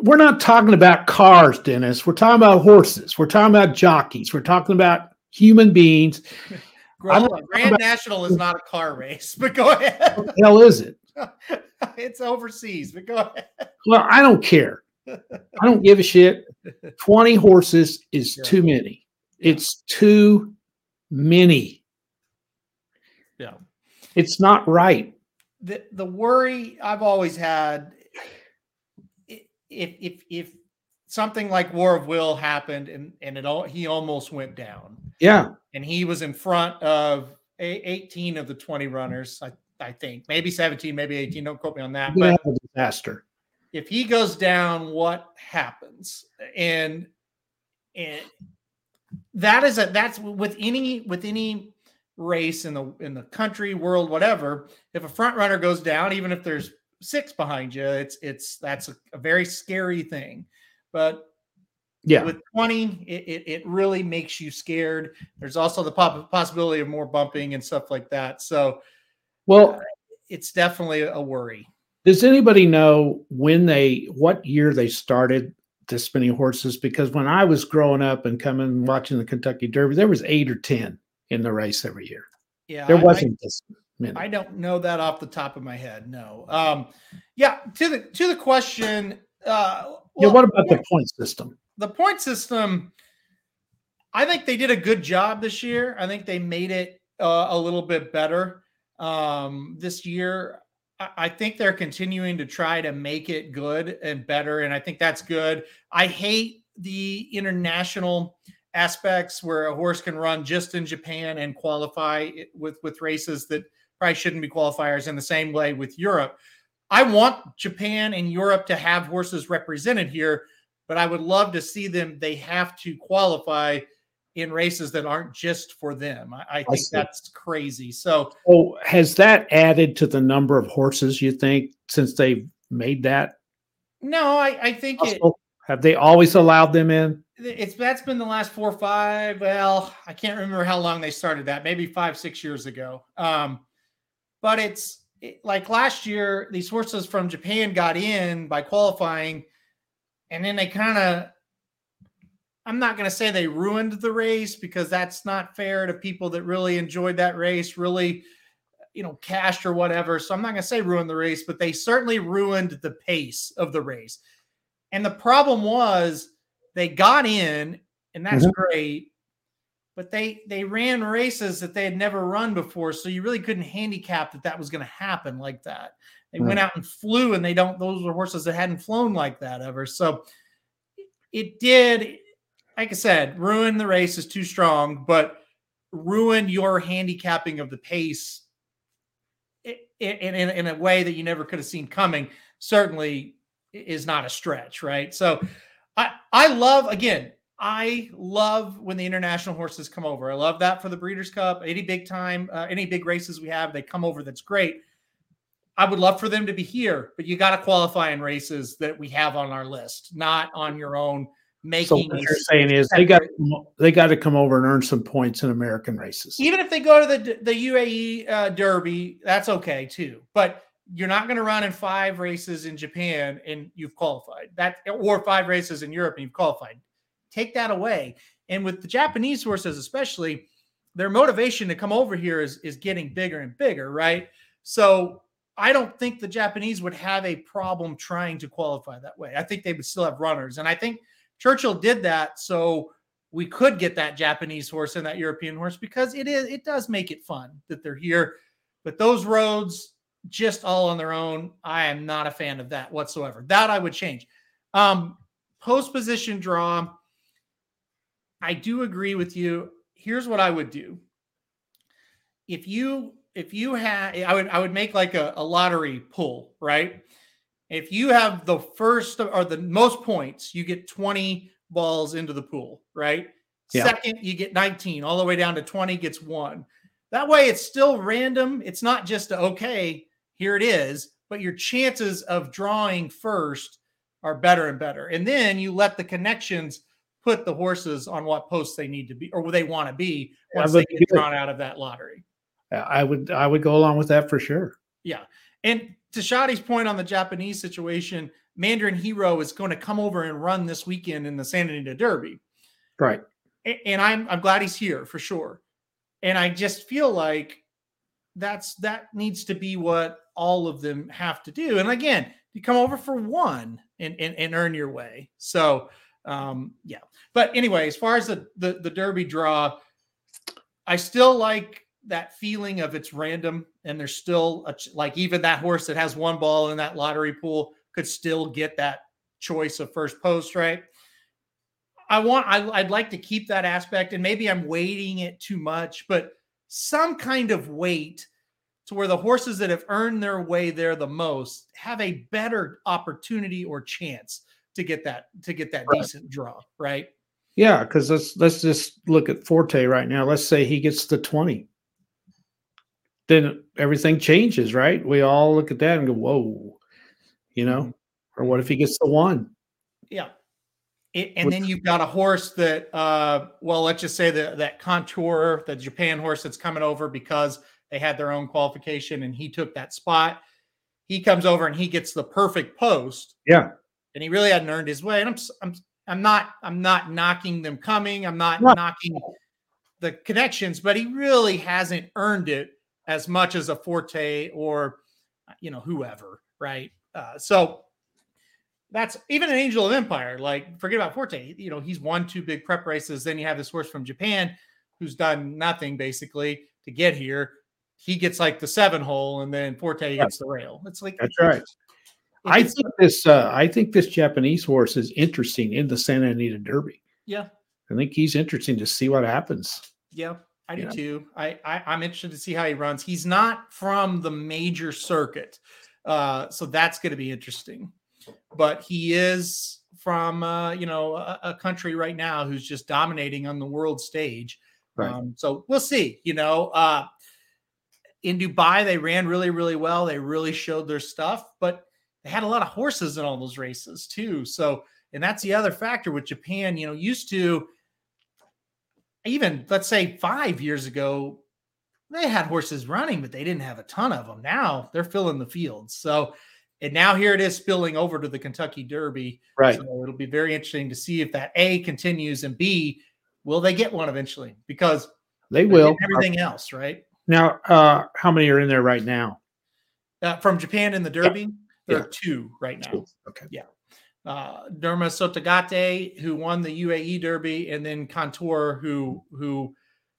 we're not talking about cars, Dennis. We're talking about horses. We're talking about jockeys. We're talking about human beings. <laughs> Grand, Grand National is not a car race, <laughs> but go ahead. What the hell is it? <laughs> it's overseas, but go ahead. Well, I don't care. I don't give a shit. 20 horses is Yeah. too many. It's too many. Yeah. It's not right. the the worry I've always had if if if something like War of Will happened and and it all he almost went down Yeah. and he was in front of 18 of the 20 runners I I think maybe 17 maybe 18 don't quote me on that but have a disaster. If he goes down what happens? And and that is a that's with any with any race in the in the country world whatever if a front runner goes down even if there's six behind you it's it's that's a, a very scary thing. But Yeah. with 20 it, it, it really makes you scared. There's also the pop- possibility of more bumping and stuff like that. So Well, it's definitely a worry does anybody know when they what year they started this many horses? Because when I was growing up and coming watching the Kentucky Derby, there was eight or ten in the race every year. yeah There I- I- wasn't this many. I don't know that off the top of my head. No. Um, yeah. To the to the question. Uh, yeah, what about the point system? the point system? I think they did a good job this year. I think they made it uh, a little bit better um, this year. I, think they're continuing to try to make it good and better, and I think that's good. I hate the international aspects where a horse can run just in Japan and qualify with with races that probably shouldn't be qualifiers in the same way with Europe. I want Japan and Europe to have horses represented here, but I would love to see them. They have to qualify in races that aren't just for them. I, I think see. that's crazy. So Oh, has that added to the number of horses you think since they've made that no, I, I think it. Have they always allowed them in? it's that's been the last four or five. Well, I can't remember how long they started that. Maybe five, six years ago. Um, but it's it, like last year, these horses from Japan got in by qualifying, and then they kind of. I'm not going to say they ruined the race because that's not fair to people that really enjoyed that race, really, you know, cashed or whatever. So I'm not going to say ruined the race, but they certainly ruined the pace of the race. And the problem was they got in, and that's Mhm. great. But they they ran races that they had never run before, so you really couldn't handicap that that was going to happen like that. They went out and flew, and they don't; those were horses that hadn't flown like that ever. So it did, like I said, ruin the race is too strong, but ruin your handicapping of the pace in, in, in a way that you never could have seen coming. Certainly is not a stretch, right? So I I love again. I love when the international horses come over. I love that for the Breeders' Cup. Any big time, uh, any big races we have, they come over. That's great. I would love for them to be here, but you got to qualify in races that we have on our list, not on your own So making. what you're saying is they got they got to come over and earn some points in American races. even if they go to the the UAE uh, Derby, that's okay too. But you're not going to run in five races in Japan and you've qualified. That or five races in Europe and you've qualified. Take that away. And with the Japanese horses, especially, their motivation to come over here is is getting bigger and bigger, right? So I don't think the Japanese would have a problem trying to qualify that way. I think they would still have runners, and I think Churchill did that so we could get that Japanese horse and that European horse because it is it does make it fun that they're here. But those roads just all on their own, I am not a fan of that whatsoever. That I would change. Um, post position draw. I do agree with you. Here's what I would do. If you if you had I would I would make like a, a lottery pull, right? If you have the first or the most points, you get 20 balls into the pool, right? Yeah. Second, you get 19, all the way down to 20 gets one. That way it's still random. It's not just a, okay, here it is, but your chances of drawing first are better and better. And then you let the connections put the horses on what posts they need to be or where they want to be once they get drawn out of that lottery. I would I would go along with that for sure. Yeah. And to Shadi's point on the Japanese situation, Mandarin Hero is going to come over and run this weekend in the Santa Anita Derby. Right. And I'm I'm glad he's here for sure. And I just feel like that's that needs to be what all of them have to do. And again, you come over for one and and, and earn your way. So um yeah. But anyway, as far as the, the the derby draw, I still like that feeling of it's random and there's still a, like even that horse that has one ball in that lottery pool could still get that choice of first post, right? I want I, I'd like to keep that aspect, and maybe I'm weighting it too much, but some kind of weight to where the horses that have earned their way there the most have a better opportunity or chance to get that to get that right. decent draw, right? Yeah, because let's let's just look at Forte right now. Let's say he gets the 20. Then everything changes, right? We all look at that and go, whoa, you know, mm-hmm. or what if he gets the one? Yeah. It, and then you've got a horse that, uh, well, let's just say that that Continuar, the Japan horse that's coming over because they had their own qualification and he took that spot. He comes over and he gets the perfect post. Yeah. And he really hadn't earned his way. And I'm, I'm, I'm not, I'm not knocking them coming. I'm not no. knocking the connections, but he really hasn't earned it as much as a Forte or, you know, whoever, right? Uh, so that's even an Angel of Empire. Like, forget about Forte. You know, he's won two big prep races. Then you have this horse from Japan who's done nothing basically to get here. He gets like the seven hole, and then Forte gets the rail. It's like that's right. I think this. Uh, I think this Japanese horse is interesting in the Santa Anita Derby. Yeah, I think he's interesting to see what happens. Yeah, I do too. I, I I'm interested to see how he runs. He's not from the major circuit, uh, so that's going to be interesting but he is from uh, you know a, a, country right now who's just dominating on the world stage. Right. Um, so we'll see. You know, uh, in Dubai they ran really really well. They really showed their stuff, but they had a lot of horses in all those races too. So and that's the other factor with Japan. You know, used to even let's say five years ago they had horses running, but they didn't have a ton of them. Now they're filling the fields. So and now here it is spilling over to the Kentucky Derby. Right. So it'll be very interesting to see if that A continues and B, will they get one eventually? Because they will. Everything else, right? Now, uh, how many are in there right now? Uh, from Japan in the Derby, yeah. there are two right now. Two. Okay. Yeah. Uh, Derma Sotogake, who won the UAE Derby, and then Continuar, who who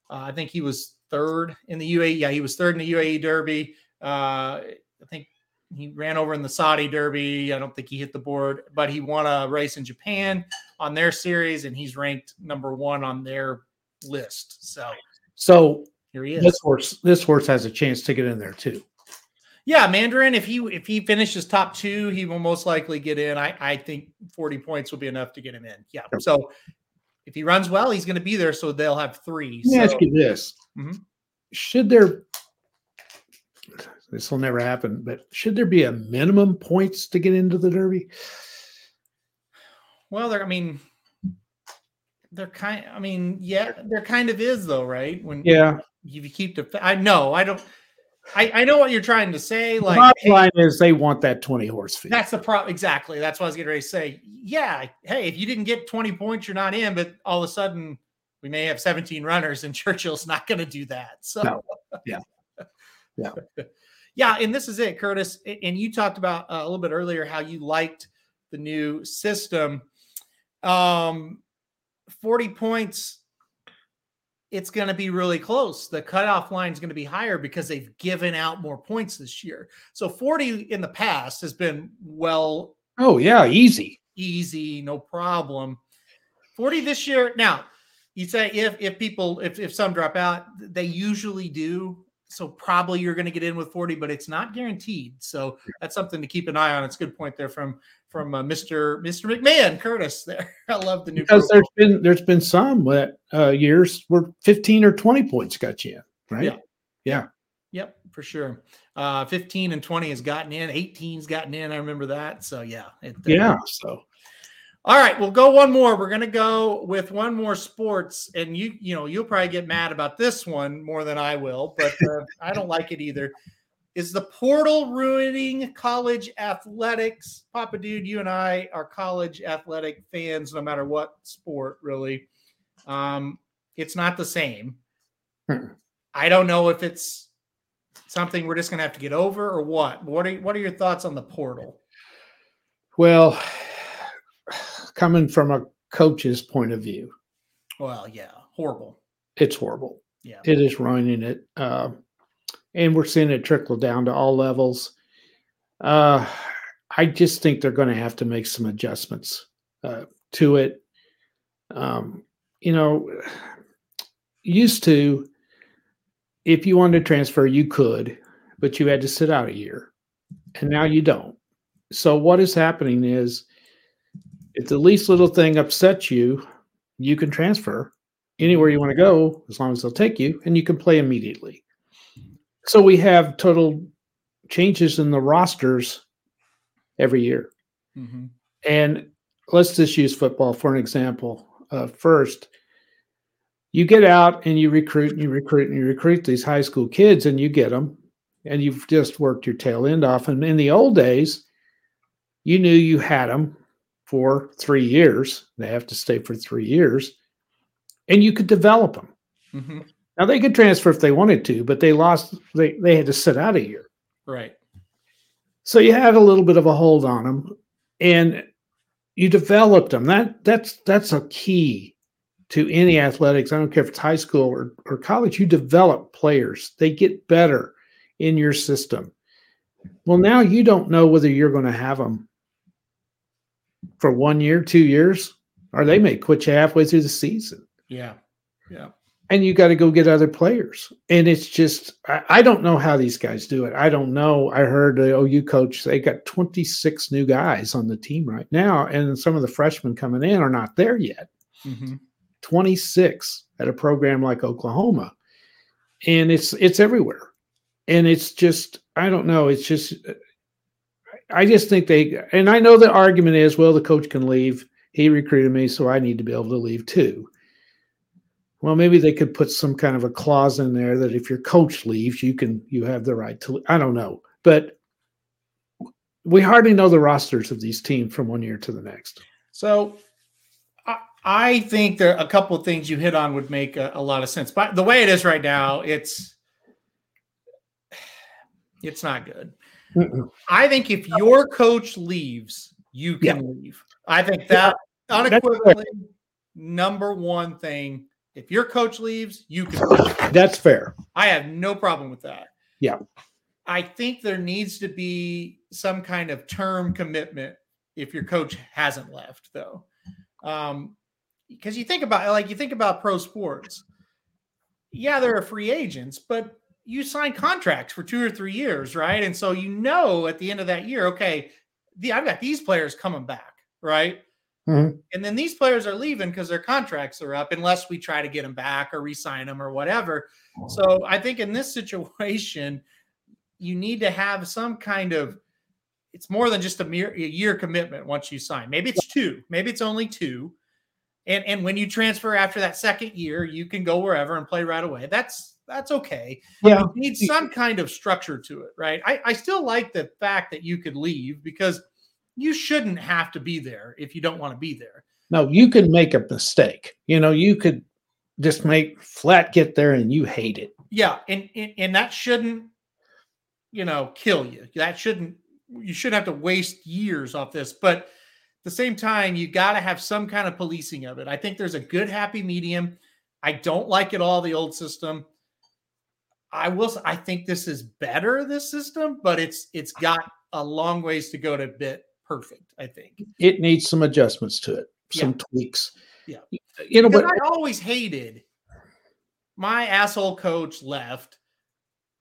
uh, I think he was third in the UAE. Yeah, he was third in the UAE Derby. Uh, I think he ran over in the Saudi Derby. I don't think he hit the board, but he won a race in Japan on their series, and he's ranked number one on their list. So, so here he is. This horse, this horse has a chance to get in there too. Yeah, Mandarin. If he if he finishes top two, he will most likely get in. I I think forty points will be enough to get him in. Yeah. So if he runs well, he's going to be there. So they'll have three. Let me so. ask you this: mm-hmm. Should there this will never happen. But should there be a minimum points to get into the Derby? Well, there. I mean, they're kind. I mean, yeah, there kind of is though, right? When yeah, if you keep the. I know. I don't. I, I know what you're trying to say. Like, the hey, line is they want that 20 horse fee. That's the problem. Exactly. That's what I was getting ready to say. Yeah. Hey, if you didn't get 20 points, you're not in. But all of a sudden, we may have 17 runners, and <laughs> Churchill's not going to do that. So, no. yeah. Yeah. <laughs> Yeah, and this is it, Curtis. And you talked about uh, a little bit earlier how you liked the new system. Um, 40 points, it's going to be really close. The cutoff line is going to be higher because they've given out more points this year. So 40 in the past has been well. Oh, yeah, easy. Easy, no problem. 40 this year. Now, you say if if people if if some drop out, they usually do so probably you're going to get in with 40 but it's not guaranteed so that's something to keep an eye on it's a good point there from from uh, mr mr mcmahon curtis <laughs> there i love the new because there's been there's been some that uh, years where 15 or 20 points got you in right yeah yeah yep for sure Uh, 15 and 20 has gotten in, 18's gotten in. I remember that. So yeah. It, uh, Yeah. So All right, we'll go one more. We're gonna go with one more sports, and you you know you'll probably get mad about this one more than I will, but uh, I don't like it either. Is the portal ruining college athletics? Papa Dude, you and I are college athletic fans, no matter what sport, really. Um, it's not the same. Hmm. I don't know if it's something we're just gonna have to get over or what. What are what are your thoughts on the portal? well, coming from a coach's point of view, Well, yeah, horrible. it's horrible. Yeah. It is ruining it. Uh, and we're seeing it trickle down to all levels. Uh, I just think they're going to have to make some adjustments uh, to it. Um, you know, used to, if you wanted to transfer, you could, but you had to sit out a year. And now you don't. So, what is happening is if the least little thing upsets you, you can transfer anywhere you want to go as long as they'll take you and you can play immediately. So we have total changes in the rosters every year. Mhm. And let's just use football for an example. Uh, first, you get out and you recruit and you recruit and you recruit these high school kids and you get them and you've just worked your tail end off. And in the old days, you knew you had them for three years. They have to stay for three years and you could develop them. Mhm. Now they could transfer if they wanted to, but they lost. They they had to sit out a year, Right. so you had a little bit of a hold on them, and you developed them. That that's that's a key to any athletics. I don't care if it's high school or or college. You develop players; they get better in your system. Well, now you don't know whether you're going to have them for one year, two years, or they may quit you halfway through the season Yeah. Yeah. and you got to go get other players. And it's just, I, I don't know how these guys do it. I don't know. I heard the OU coach, they got 26 new guys on the team right now, and some of the freshmen coming in are not there yet. Mhm. 26 at a program like Oklahoma. And it's it's everywhere. And it's just I don't know, it's just I just think they and I know the argument is well the coach can leave. He recruited me so I need to be able to leave too. Well, maybe they could put some kind of a clause in there that if your coach leaves, you can you have the right to I don't know. But we hardly know the rosters of these teams from one year to the next. So I, I think there a couple of things you hit on would make a, a lot of sense. But the way it is right now, it's it's not good. Mm-mm. I think if your coach leaves, you can leave. I think that unequivocally number one thing. If your coach leaves, you can leave. That's fair. I have no problem with that. Yeah. I think there needs to be some kind of term commitment if your coach hasn't left, though. Um, because you think about like you think about pro sports. Yeah, there are free agents, but you sign contracts for two or three years, right? And so you know at the end of that year, okay, the, I've got these players coming back, right? Mhm. And then these players are leaving because their contracts are up, unless we try to get them back or re-sign them or whatever. So I think in this <laughs> situation, you need to have some kind of it's more than just a, mere, a year commitment once you sign. Maybe it's two, maybe it's only two. And and when you transfer after that second year, you can go wherever and play right away. That's that's okay. Yeah. You need some kind of structure to it, right? I, I still like the fact that you could leave because you shouldn't have to be there if you don't want to be there. No, you could make a mistake. You know, you could just make flat get there and you hate it. Yeah, and and, and that shouldn't, you know, kill you. That shouldn't. You shouldn't have to waste years off this. But at the same time, you got to have some kind of policing of it. I think there's a good happy medium. I don't like it all the old system. I will. I think this is better this system, but it's it's got a long ways to go to bit perfect. I think. It needs some adjustments to it, some Yeah. tweaks. Yeah. You know, Because but I always hated my asshole coach left,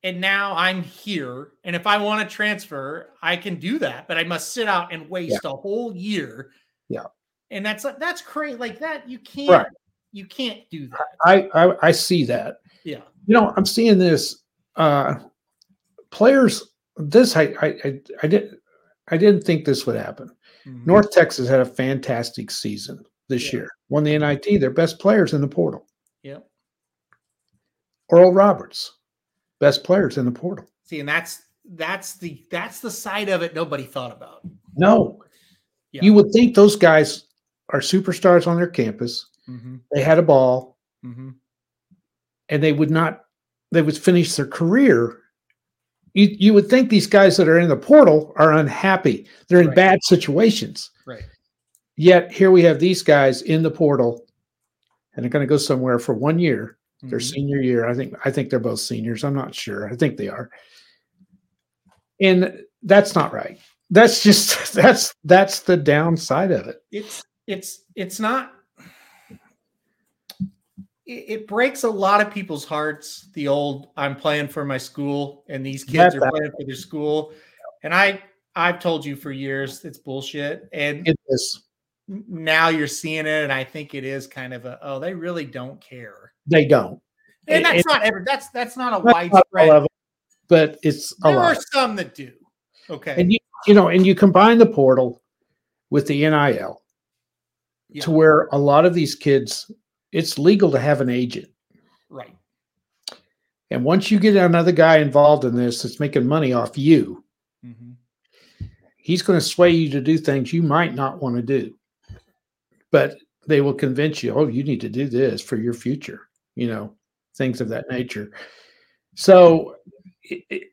and now I'm here. And if I want to transfer, I can do that, but I must sit out and waste a whole year. Yeah. and that's that's crazy. Like that, you can't Right. you can't do that. I, I I see that. Yeah, You know, I'm seeing this uh players. This I I I, didn't I didn't think this would happen. Mhm. North Texas had a fantastic season this Yeah. year. Won the NIT. Their best players in the portal. Yep. Earl Roberts, best players in the portal. See, and that's that's the that's the side of it nobody thought about. No, Yeah. you would think those guys are superstars on their campus. Mm-hmm. They had a ball, Mm-hmm. And they would not. They would finish their career. You you would think these guys that are in the portal are unhappy. They're in Right. bad situations. Right. Yet here we have these guys in the portal, and they're going to go somewhere for one year. Their Mhm. senior year. I think I think they're both seniors. I'm not sure. I think they are. And that's not right. That's just <laughs> that's that's the downside of it. it's it's it's not it, breaks a lot of people's hearts the old i'm playing for my school and these kids That's are playing for their school. And i i've told you for years it's bullshit. And It is. now you're seeing it and i think it is kind of a oh they really don't care. They don't. and that's It- not ever that's that's not a That's not widespread of it, but it's a there are some that do okay. And you you know, and you combine the portal with the NIL Yeah. to where a lot of these kids, it's legal to have an agent. right And once you get another guy involved in this that's making money off you, Mhm. he's going to sway you to do things you might not want to do. But they will convince you, oh, you need to do this for your future, you know, things of that nature. So, it, it-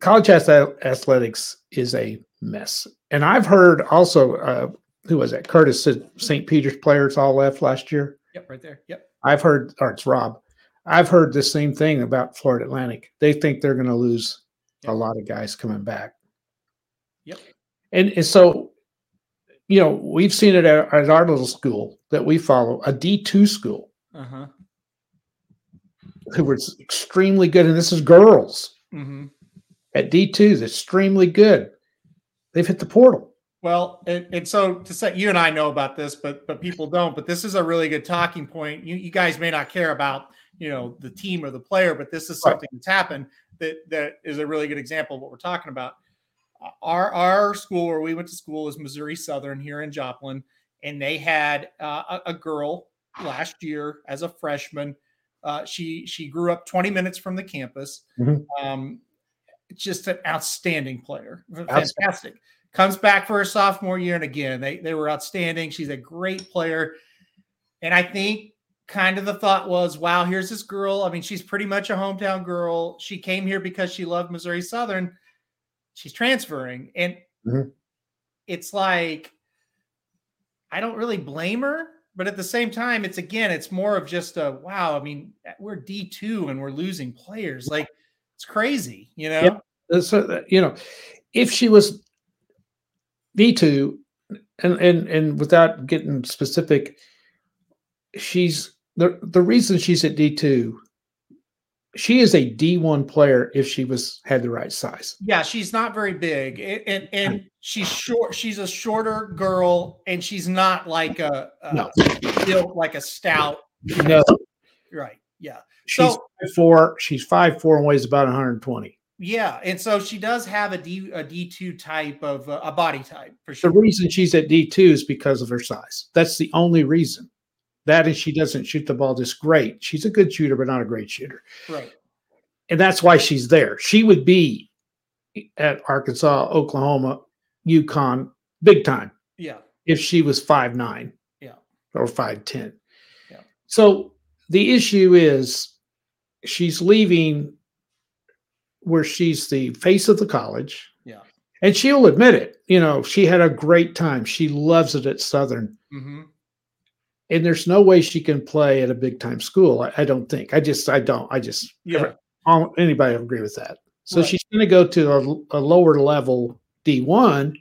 college athletics is a mess. And I've heard also, uh, who was that? Curtis said St. Peter's players all left last year. Yep right there yep I've heard, or it's Rob. I've heard the same thing about Florida Atlantic. They think they're going to lose Yep. a lot of guys coming back. Yep. And, and so, you know, we've seen it at, at our little school that we follow, a D2 school, uh-huh who was extremely good. And this is girls mm-hmm. at D2 that's extremely good. They've hit the portal. Well, and, and so to say, you and I know about this, but but people don't. But this is a really good talking point. You you guys may not care about you know the team or the player, but this is Right. something that's happened that that is a really good example of what we're talking about. Our our school where we went to school is Missouri Southern here in Joplin, and they had uh, a, a girl last year as a freshman. Uh, she she grew up 20 minutes from the campus. Mhm. Um, just an outstanding player, Outstanding. Comes back for her sophomore year and again they they were outstanding. She's a great player. And i think kind of the thought was wow here's this girl. I mean she's pretty much a hometown girl. She came here because she loved missouri southern. She's transferring. And Mhm. it's like i don't really blame her but at the same time it's again it's more of just a wow i mean we're d2 and we're losing players. Like it's crazy you know? Yep. So, you know, if she was D2, and, and, and without getting specific, she's the, the reason she's at D2, she is a D1 player if she was had the right size. Yeah, she's not very big, and and, and she's short. She's a shorter girl, and she's not like a, a No. built like a stout. No, Right. Yeah. she's So- four. She's five four and weighs about 120. Yeah, and so she does have a D a D two type of uh, a body type for sure. The reason she's at D2 is because of her size. That's the only reason. That is, she doesn't shoot the ball just great. She's a good shooter, but not a great shooter. Right. and that's why she's there. She would be at Arkansas, Oklahoma, UConn, big time Yeah. if she was five nine, Yeah. or five ten. Yeah. So the issue is she's leaving where she's the face of the college. Yeah. And she'll admit it. You know, she had a great time. She loves it at Southern. hmm And there's no way she can play at a big time school. I, I don't think. I just, I don't. I just, Yeah. all- anybody will agree with that. So Right. she's going to go to a, a lower level D1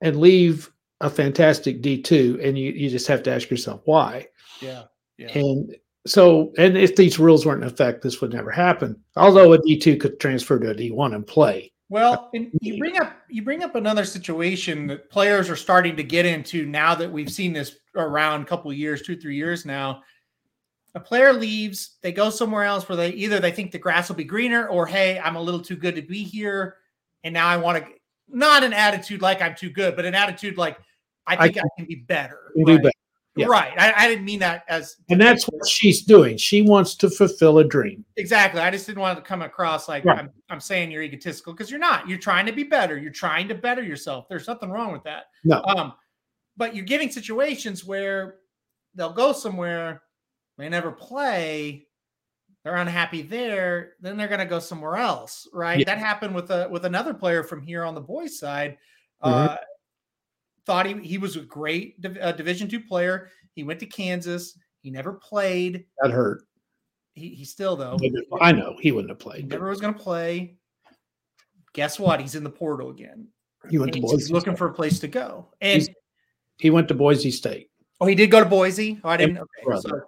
and leave a fantastic D2. And you, you just have to ask yourself why. Yeah. Yeah. And so, and if these rules weren't in effect, this would never happen. Although a D2 could transfer to a D1 and play. Well, and you bring up you bring up another situation that players are starting to get into now that we've seen this around a couple of years, two three years now. a player leaves, they go somewhere else where they either they think the grass will be greener or hey, I'm a little too good to be here. And now I want to not an attitude like I'm too good, but an attitude like I think I, I can be better. Right? Do better. Yeah. Right. I, I, didn't mean that as and that's what she's doing. She wants to fulfill a dream. Exactly. I just didn't want to come across like right. I'm, I'm saying you're egotistical because you're not. You're trying to be better. You're trying to better yourself. There's nothing wrong with that. No. Um, but you're getting situations where they'll go somewhere, they never play, they're unhappy there, then they're going to go somewhere else, right? Yeah. That happened with a with another player from here on the boys' side. Mm-hmm. Uh, thought he, he was a great uh, Division two player. He went to Kansas. He never played. That hurt. He, he still though. I know he wouldn't have played. He never was going to play. Guess what? He's in the portal again. He went to Boise. He's looking for a place to go, and he's, he went to Boise State. Oh, he did go to Boise. Oh, I didn't. Okay, so,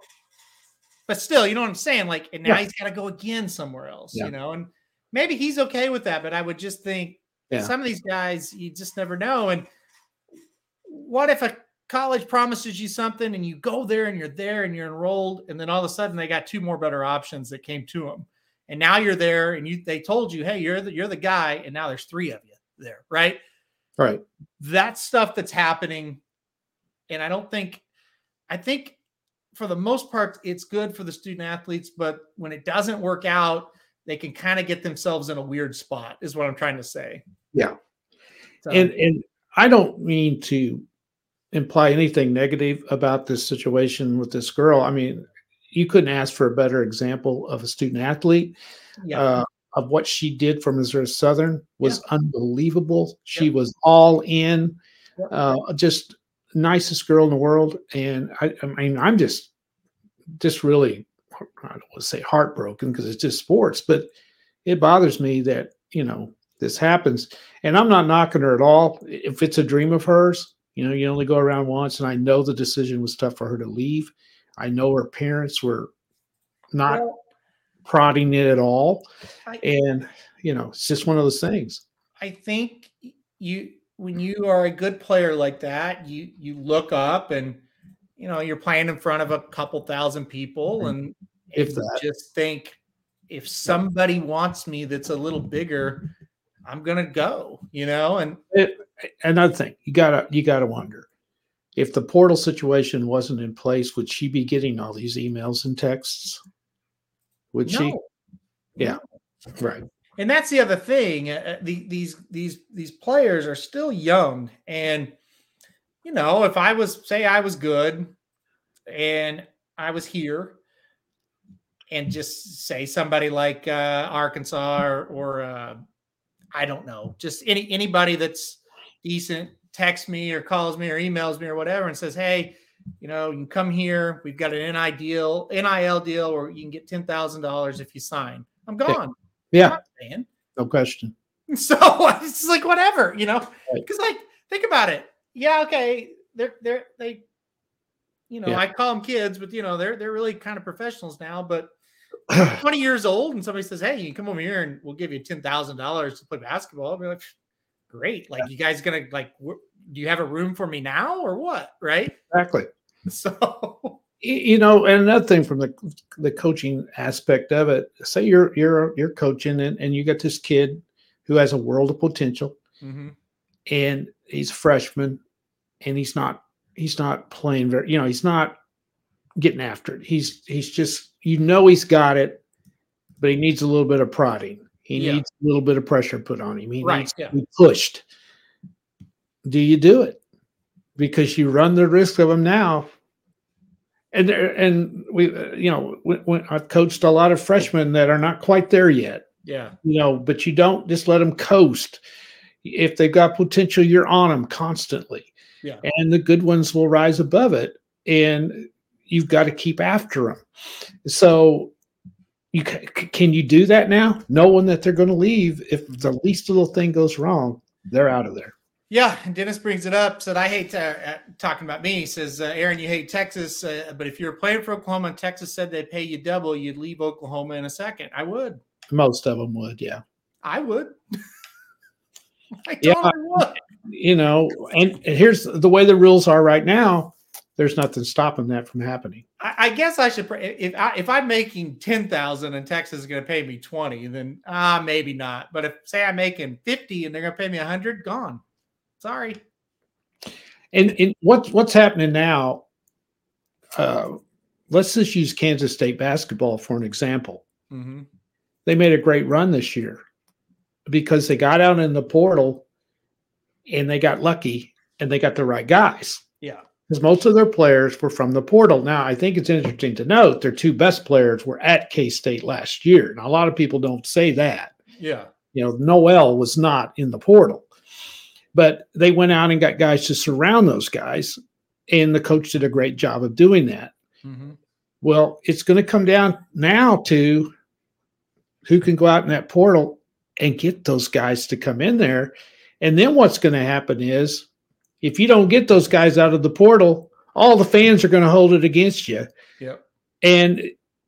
but still, you know what I'm saying? Like, and now yeah. he's got to go again somewhere else. Yeah. You know, and maybe he's okay with that. But I would just think yeah. some of these guys, you just never know. And what if a college promises you something and you go there and you're there and you're enrolled and then all of a sudden they got two more better options that came to them and now you're there and you they told you hey you're the you're the guy and now there's three of you there right? Right. That stuff that's happening and i don't think i think for the most part it's good for the student athletes but when it doesn't work out they can kind of get themselves in a weird spot is what i'm trying to say. Yeah. So, and and i don't mean to imply anything negative about this situation with this girl. I mean, you couldn't ask for a better example of a student athlete. Yeah. Uh, of what she did for Missouri Southern was yeah. unbelievable. She yeah. was all in, uh, just nicest girl in the world. And I, I mean, I'm just, just really, I don't want to say heartbroken because it's just sports, but it bothers me that, you know, this happens. And I'm not knocking her at all. If it's a dream of hers, you know, you only go around once, and I know the decision was tough for her to leave. I know her parents were not well, prodding it at all, I, and you know, it's just one of those things. I think you, when you are a good player like that, you you look up and you know you're playing in front of a couple thousand people, mm-hmm. and if you just think if somebody wants me that's a little bigger, I'm gonna go, you know, and it, another thing you gotta you gotta wonder if the portal situation wasn't in place, would she be getting all these emails and texts? Would no. she? Yeah, right. And that's the other thing. Uh, uh, the, these these these players are still young, and you know, if I was say I was good, and I was here, and just say somebody like uh, Arkansas or, or uh, I don't know, just any anybody that's decent texts me or calls me or emails me or whatever and says, Hey, you know, you can come here. We've got an NIL deal, NIL deal where you can get ten thousand dollars if you sign. I'm gone. Yeah. No question. <laughs> So it's like whatever, you know, because like think about it. Yeah, okay, they're they're they, you know, yeah. I call them kids, but you know, they're they're really kind of professionals now. But 20 years old, and somebody says, "Hey, you can come over here and we'll give you ten thousand dollars to play basketball." I'll be like, great. Like, you guys gonna like, do you have a room for me now or what? Right? Exactly. <laughs> So, you know, and another thing from the the coaching aspect of it, say you're you're you're coaching and, and you got this kid who has a world of potential, mm-hmm. and he's a freshman, and he's not he's not playing very, you know, he's not getting after it. He's he's just you know he's got it, but he needs a little bit of prodding. He yeah. needs a little bit of pressure put on him. He right, needs yeah. to be pushed. Do you do it? Because you run the risk of him now. And and we, uh, you know, when I've coached a lot of freshmen that are not quite there yet. Yeah. You know, but you don't just let them coast. If they've got potential, you're on them constantly. Yeah. And the good ones will rise above it. And you've got to keep after them. So you can you do that now, knowing that they're going to leave if the least little thing goes wrong, they're out of there. Yeah, and Dennis brings it up. Said I hate uh, talking about me. He says, uh, Aaron, you hate Texas, uh, but if you were playing for Oklahoma and Texas said they'd pay you double, you'd leave Oklahoma in a second. I would. Most of them would, yeah. I would. <laughs> I totally yeah, would. You know, and, and here's the way the rules are right now. There's nothing stopping that from happening. I, I guess I should. If I, if I'm making ten thousand and Texas is going to pay me twenty, then ah uh, maybe not. But if say I'm making fifty and they're going to pay me a hundred, gone. Sorry. And, and what's what's happening now? Uh, let's just use Kansas State basketball for an example. Mm-hmm. They made a great run this year because they got out in the portal and they got lucky and they got the right guys. Because most of their players were from the portal. Now, I think it's interesting to note their two best players were at K State last year. Now, a lot of people don't say that. Yeah. You know, Noel was not in the portal, but they went out and got guys to surround those guys. And the coach did a great job of doing that. Mm-hmm. Well, it's going to come down now to who can go out in that portal and get those guys to come in there. And then what's going to happen is if you don't get those guys out of the portal, all the fans are going to hold it against you. Yep. And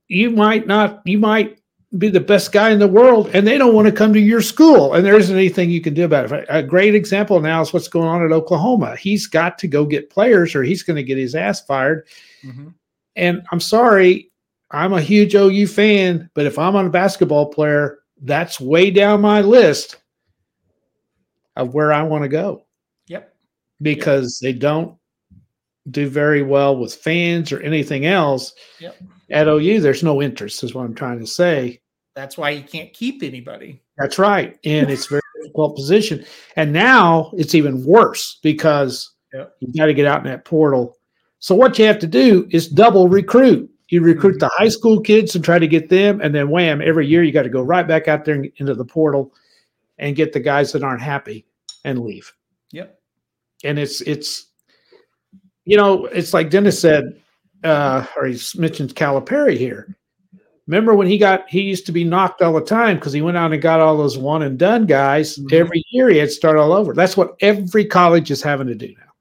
you might not, you might be the best guy in the world and they don't want to come to your school and there isn't anything you can do about it. A great example now is what's going on at Oklahoma. He's got to go get players or he's going to get his ass fired. Mm-hmm. And I'm sorry, I'm a huge OU fan, but if I'm on a basketball player, that's way down my list of where I want to go. Because yep. they don't do very well with fans or anything else. Yep. At OU, there's no interest, is what I'm trying to say. That's why you can't keep anybody. That's right. And it's very <laughs> difficult position. And now it's even worse because yep. you got to get out in that portal. So what you have to do is double recruit. You recruit the mm-hmm. high school kids and try to get them, and then wham, every year you got to go right back out there into the portal and get the guys that aren't happy and leave. Yep. And it's it's you know, it's like Dennis said, uh, or he mentioned Calipari here. Remember when he got he used to be knocked all the time because he went out and got all those one and done guys. Mm-hmm. Every year he had to start all over. That's what every college is having to do now.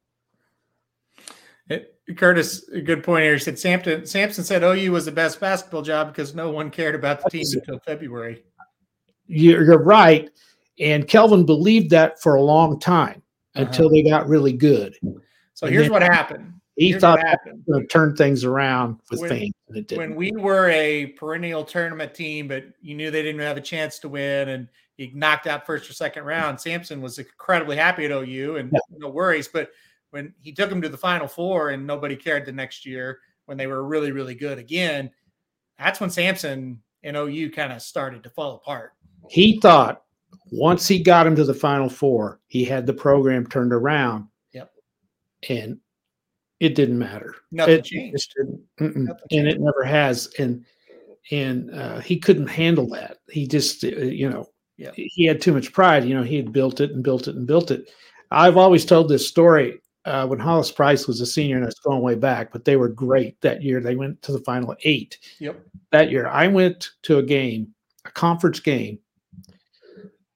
Curtis, a good point here. He said Sampson, Sampson said OU was the best basketball job because no one cared about the team until February. You're right. And Kelvin believed that for a long time uh-huh. until they got really good. So and here's what happened. He here's thought happened. to turn things around with when. When we were a perennial tournament team, but you knew they didn't have a chance to win and he knocked out first or second round, Sampson was incredibly happy at OU and yeah. no worries. But – when he took them to the final four and nobody cared the next year when they were really, really good again, that's when Sampson and OU kind of started to fall apart. He thought once he got him to the final four, he had the program turned around. Yep. And it didn't matter. Nothing it changed. Nothing and changed. it never has. And and uh, he couldn't handle that. He just, uh, you know, yeah. he had too much pride. You know, he had built it and built it and built it. I've always told this story uh, when Hollis Price was a senior, and it's going way back, but they were great that year. They went to the final eight. Yep. That year, I went to a game, a conference game,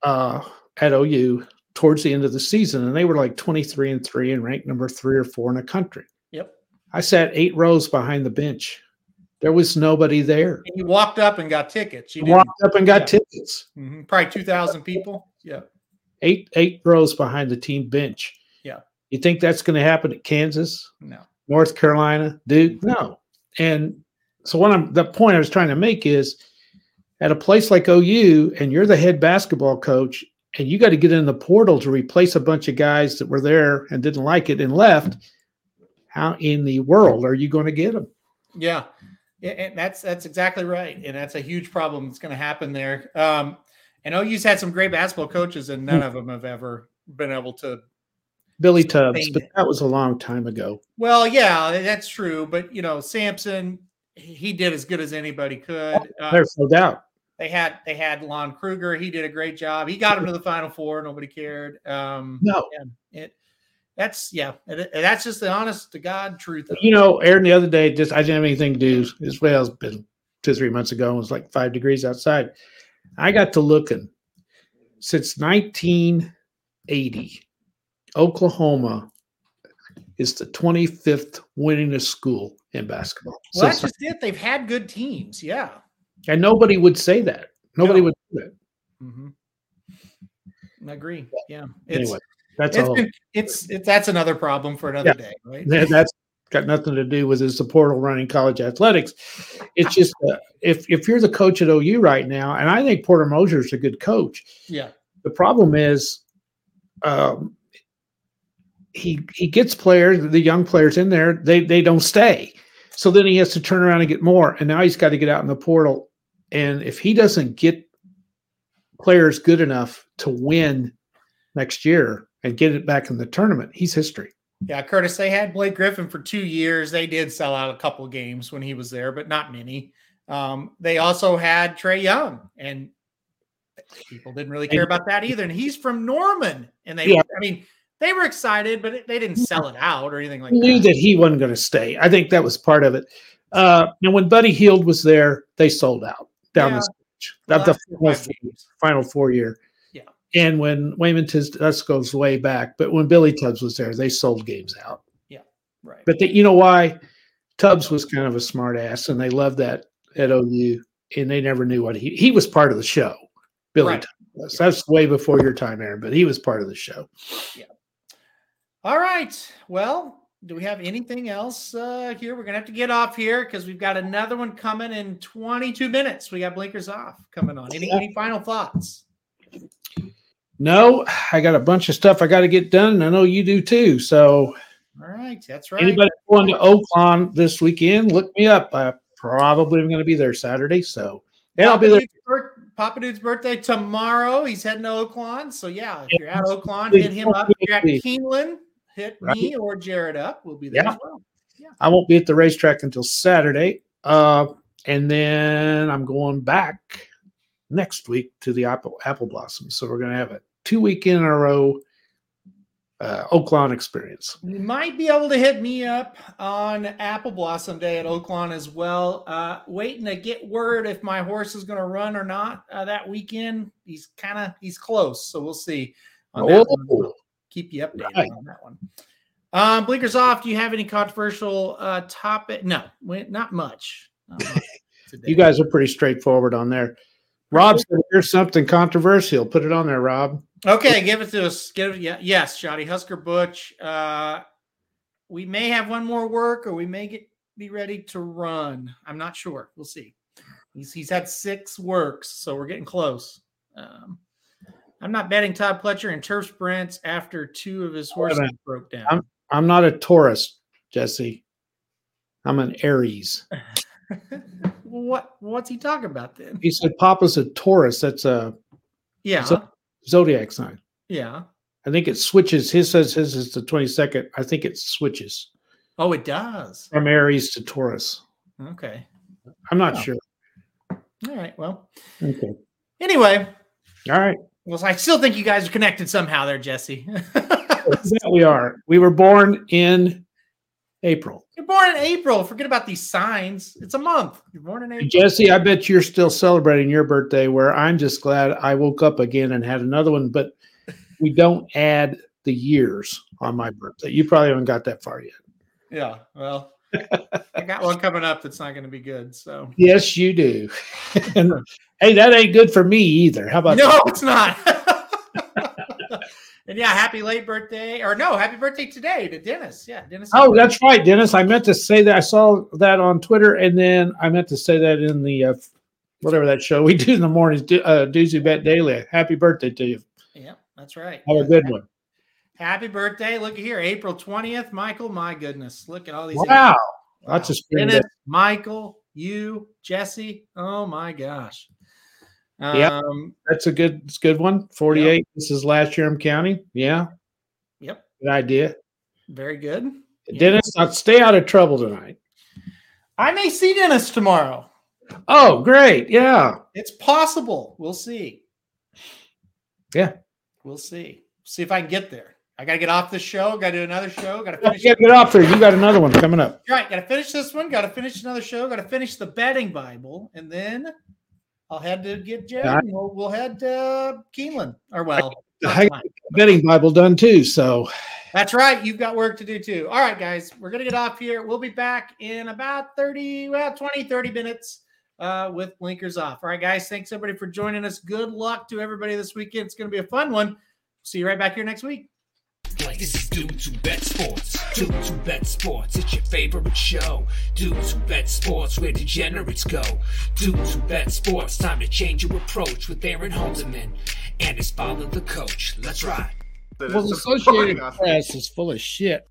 uh, at OU towards the end of the season, and they were like twenty three and three and ranked number three or four in the country. Yep. I sat eight rows behind the bench. There was nobody there. And you walked up and got tickets. You walked up and got yeah. tickets. Mm-hmm. Probably two thousand people. Yeah. Eight eight rows behind the team bench. Yeah. You think that's going to happen at Kansas? No. North Carolina, Duke? No. And so what I'm the point I was trying to make is at a place like OU and you're the head basketball coach and you got to get in the portal to replace a bunch of guys that were there and didn't like it and left, how in the world are you going to get them? Yeah. And that's that's exactly right. And that's a huge problem that's going to happen there. Um, and OU's had some great basketball coaches, and none hmm. of them have ever been able to Billy Tubbs, but that was a long time ago. Well, yeah, that's true. But you know, Sampson, he did as good as anybody could. There's no doubt. They had they had Lon Kruger. He did a great job. He got him to the Final Four. Nobody cared. Um, no, it that's yeah, it, that's just the honest to God truth. You know, Aaron, the other day, just I didn't have anything to do as well. It's been two three months ago. It was like five degrees outside. I got to looking since 1980 Oklahoma is the 25th winningest school in basketball. Well, that's just it. They've had good teams. Yeah. And nobody would say that. Nobody no. would do it. Mm-hmm. I agree. Yeah. It's, anyway, that's it's, all. It's, it's, that's another problem for another yeah. day, right? <laughs> That's got nothing to do with his the portal running college athletics. It's just uh, if if you're the coach at OU right now, and I think Porter Moser is a good coach. Yeah. The problem is, um, he he gets players, the young players in there, they they don't stay. So then he has to turn around and get more, and now he's got to get out in the portal. And if he doesn't get players good enough to win next year and get it back in the tournament, he's history. Yeah, Curtis, they had Blake Griffin for two years. They did sell out a couple games when he was there, but not many. Um, they also had Trae Young, and people didn't really care about that either. And he's from Norman, and they, Yeah. I mean, they were excited, but they didn't sell it out or anything like He knew that. that he wasn't going to stay. I think that was part of it. Uh, and when Buddy Hield was there, they sold out down Yeah. the stretch. The Of the last four, final, final four year. Yeah. And when Wayman Tiz goes way back, but when Billy Tubbs was there, they sold games out. Yeah. Right. But they, you know why? Tubbs was kind of a smart ass, and they loved that at OU, and they never knew what he he was part of the show. Billy Right. Tubbs was. That's way before your time, Aaron, but he was part of the show. Yeah. All right. Well, do we have anything else uh, here? We're gonna have to get off here because we've got another one coming in 22 minutes. We got blinkers off coming on. Any, any final thoughts? No, I got a bunch of stuff I got to get done, and I know you do too. So All right, that's right. anybody going to Oaklawn this weekend, look me up. I probably am going to be there Saturday. So yeah, I'll be there. Dude's Papa Dude's birthday tomorrow. He's heading to Oaklawn. So yeah, if Yeah. you're at Oaklawn, hit him up. If you're at. Keeneland, hit me or Jared up. We'll be there Yeah. as well. I won't be at the racetrack until Saturday. Uh, and then I'm going back next week to the Apple Apple Blossoms. So we're going to have a two week in a row uh, Oaklawn experience. You might be able to hit me up on Apple Blossom Day at Oaklawn as well. Uh, waiting to get word if my horse is going to run or not uh, that weekend. He's kind of he's close, so we'll see. On. Oh, Keep you updated Right. on that one. Um, blinkers off. Do you have any controversial uh, topic? No, we- not much. Not much <laughs> you guys are pretty straightforward on there. Rob said, "Here's something controversial. Put it on there, Rob." Okay, give it to us. Give it, yeah, yes, Shoddy Husker Butch. Uh, we may have one more work, or we may get be ready to run. I'm not sure. We'll see. He's he's had six works, so we're getting close. Um, I'm not betting Todd Pletcher in turf sprints after two of his horses broke down. I'm- I'm not a Taurus, Jesse. I'm an Aries. <laughs> what what's he talking about then? He said Papa's a Taurus. That's a Yeah, zodiac sign. yeah. I think it switches. His says his is the 22nd. I think it switches Oh, it does. from Aries to Taurus. Okay. I'm not Oh. sure. All right. Well, Okay. anyway, All right. Well, I still think you guys are connected somehow there, Jesse. <laughs> We are. We were born in April. You're born in April. Forget about these signs. It's a month. You're born in April. Jesse, I bet you're still celebrating your birthday, where I'm just glad I woke up again and had another one, but we don't add the years on my birthday. You probably haven't got that far yet. Yeah. Well, I got one coming up that's not going to be good. So Yes, you do. <laughs> and hey, that ain't good for me either. How about no, it's not. <laughs> and yeah, happy late birthday, or no, happy birthday today to Dennis. Yeah, Dennis. Oh, that's right, Dennis. I meant to say that. I saw that on Twitter, and then I meant to say that in the uh, whatever that show we do in the mornings, do, uh, Doozy Bet Daily. Happy birthday to you. Yeah, that's right. Have a good one. Happy birthday. Look at here, April 20th. Michael, my goodness. Look at all these. Wow, of spring Dennis. Michael, you, Jesse. Oh my gosh. Yep. Um, that's a good, it's a good one. Forty-eight. This is last year I'm counting. Yeah, yep. good idea. Very good. Yeah. Dennis, now stay out of trouble tonight. I may see Dennis tomorrow. Oh, great. Yeah. It's possible. We'll see. Yeah. We'll see. See if I can get there. I got to get off this show. Got to do another show. Got to finish. Get get off there. You got another one coming up. Right. Got to finish this one. Got to finish another show. Got to finish the betting Bible, and then I'll head to get. Yeah. We'll, we'll head to Keeneland. Or well, I betting Bible done too. So That's right. You've got work to do too. All right, guys, we're going to get off here. We'll be back in about 30, well, 20, 30 minutes uh, with blinkers off. All right, guys, thanks everybody for joining us. Good luck to everybody this weekend. It's going to be a fun one. See you right back here next week. Like this is Dudes Who Bet Sports. Dudes Who Bet Sports. It's your favorite show. Dudes Who Bet Sports, where degenerates go. Dudes Who Bet Sports. Time to change your approach with Aaron Halterman and his father, the coach. Let's ride. Well, the Associated Press is full of shit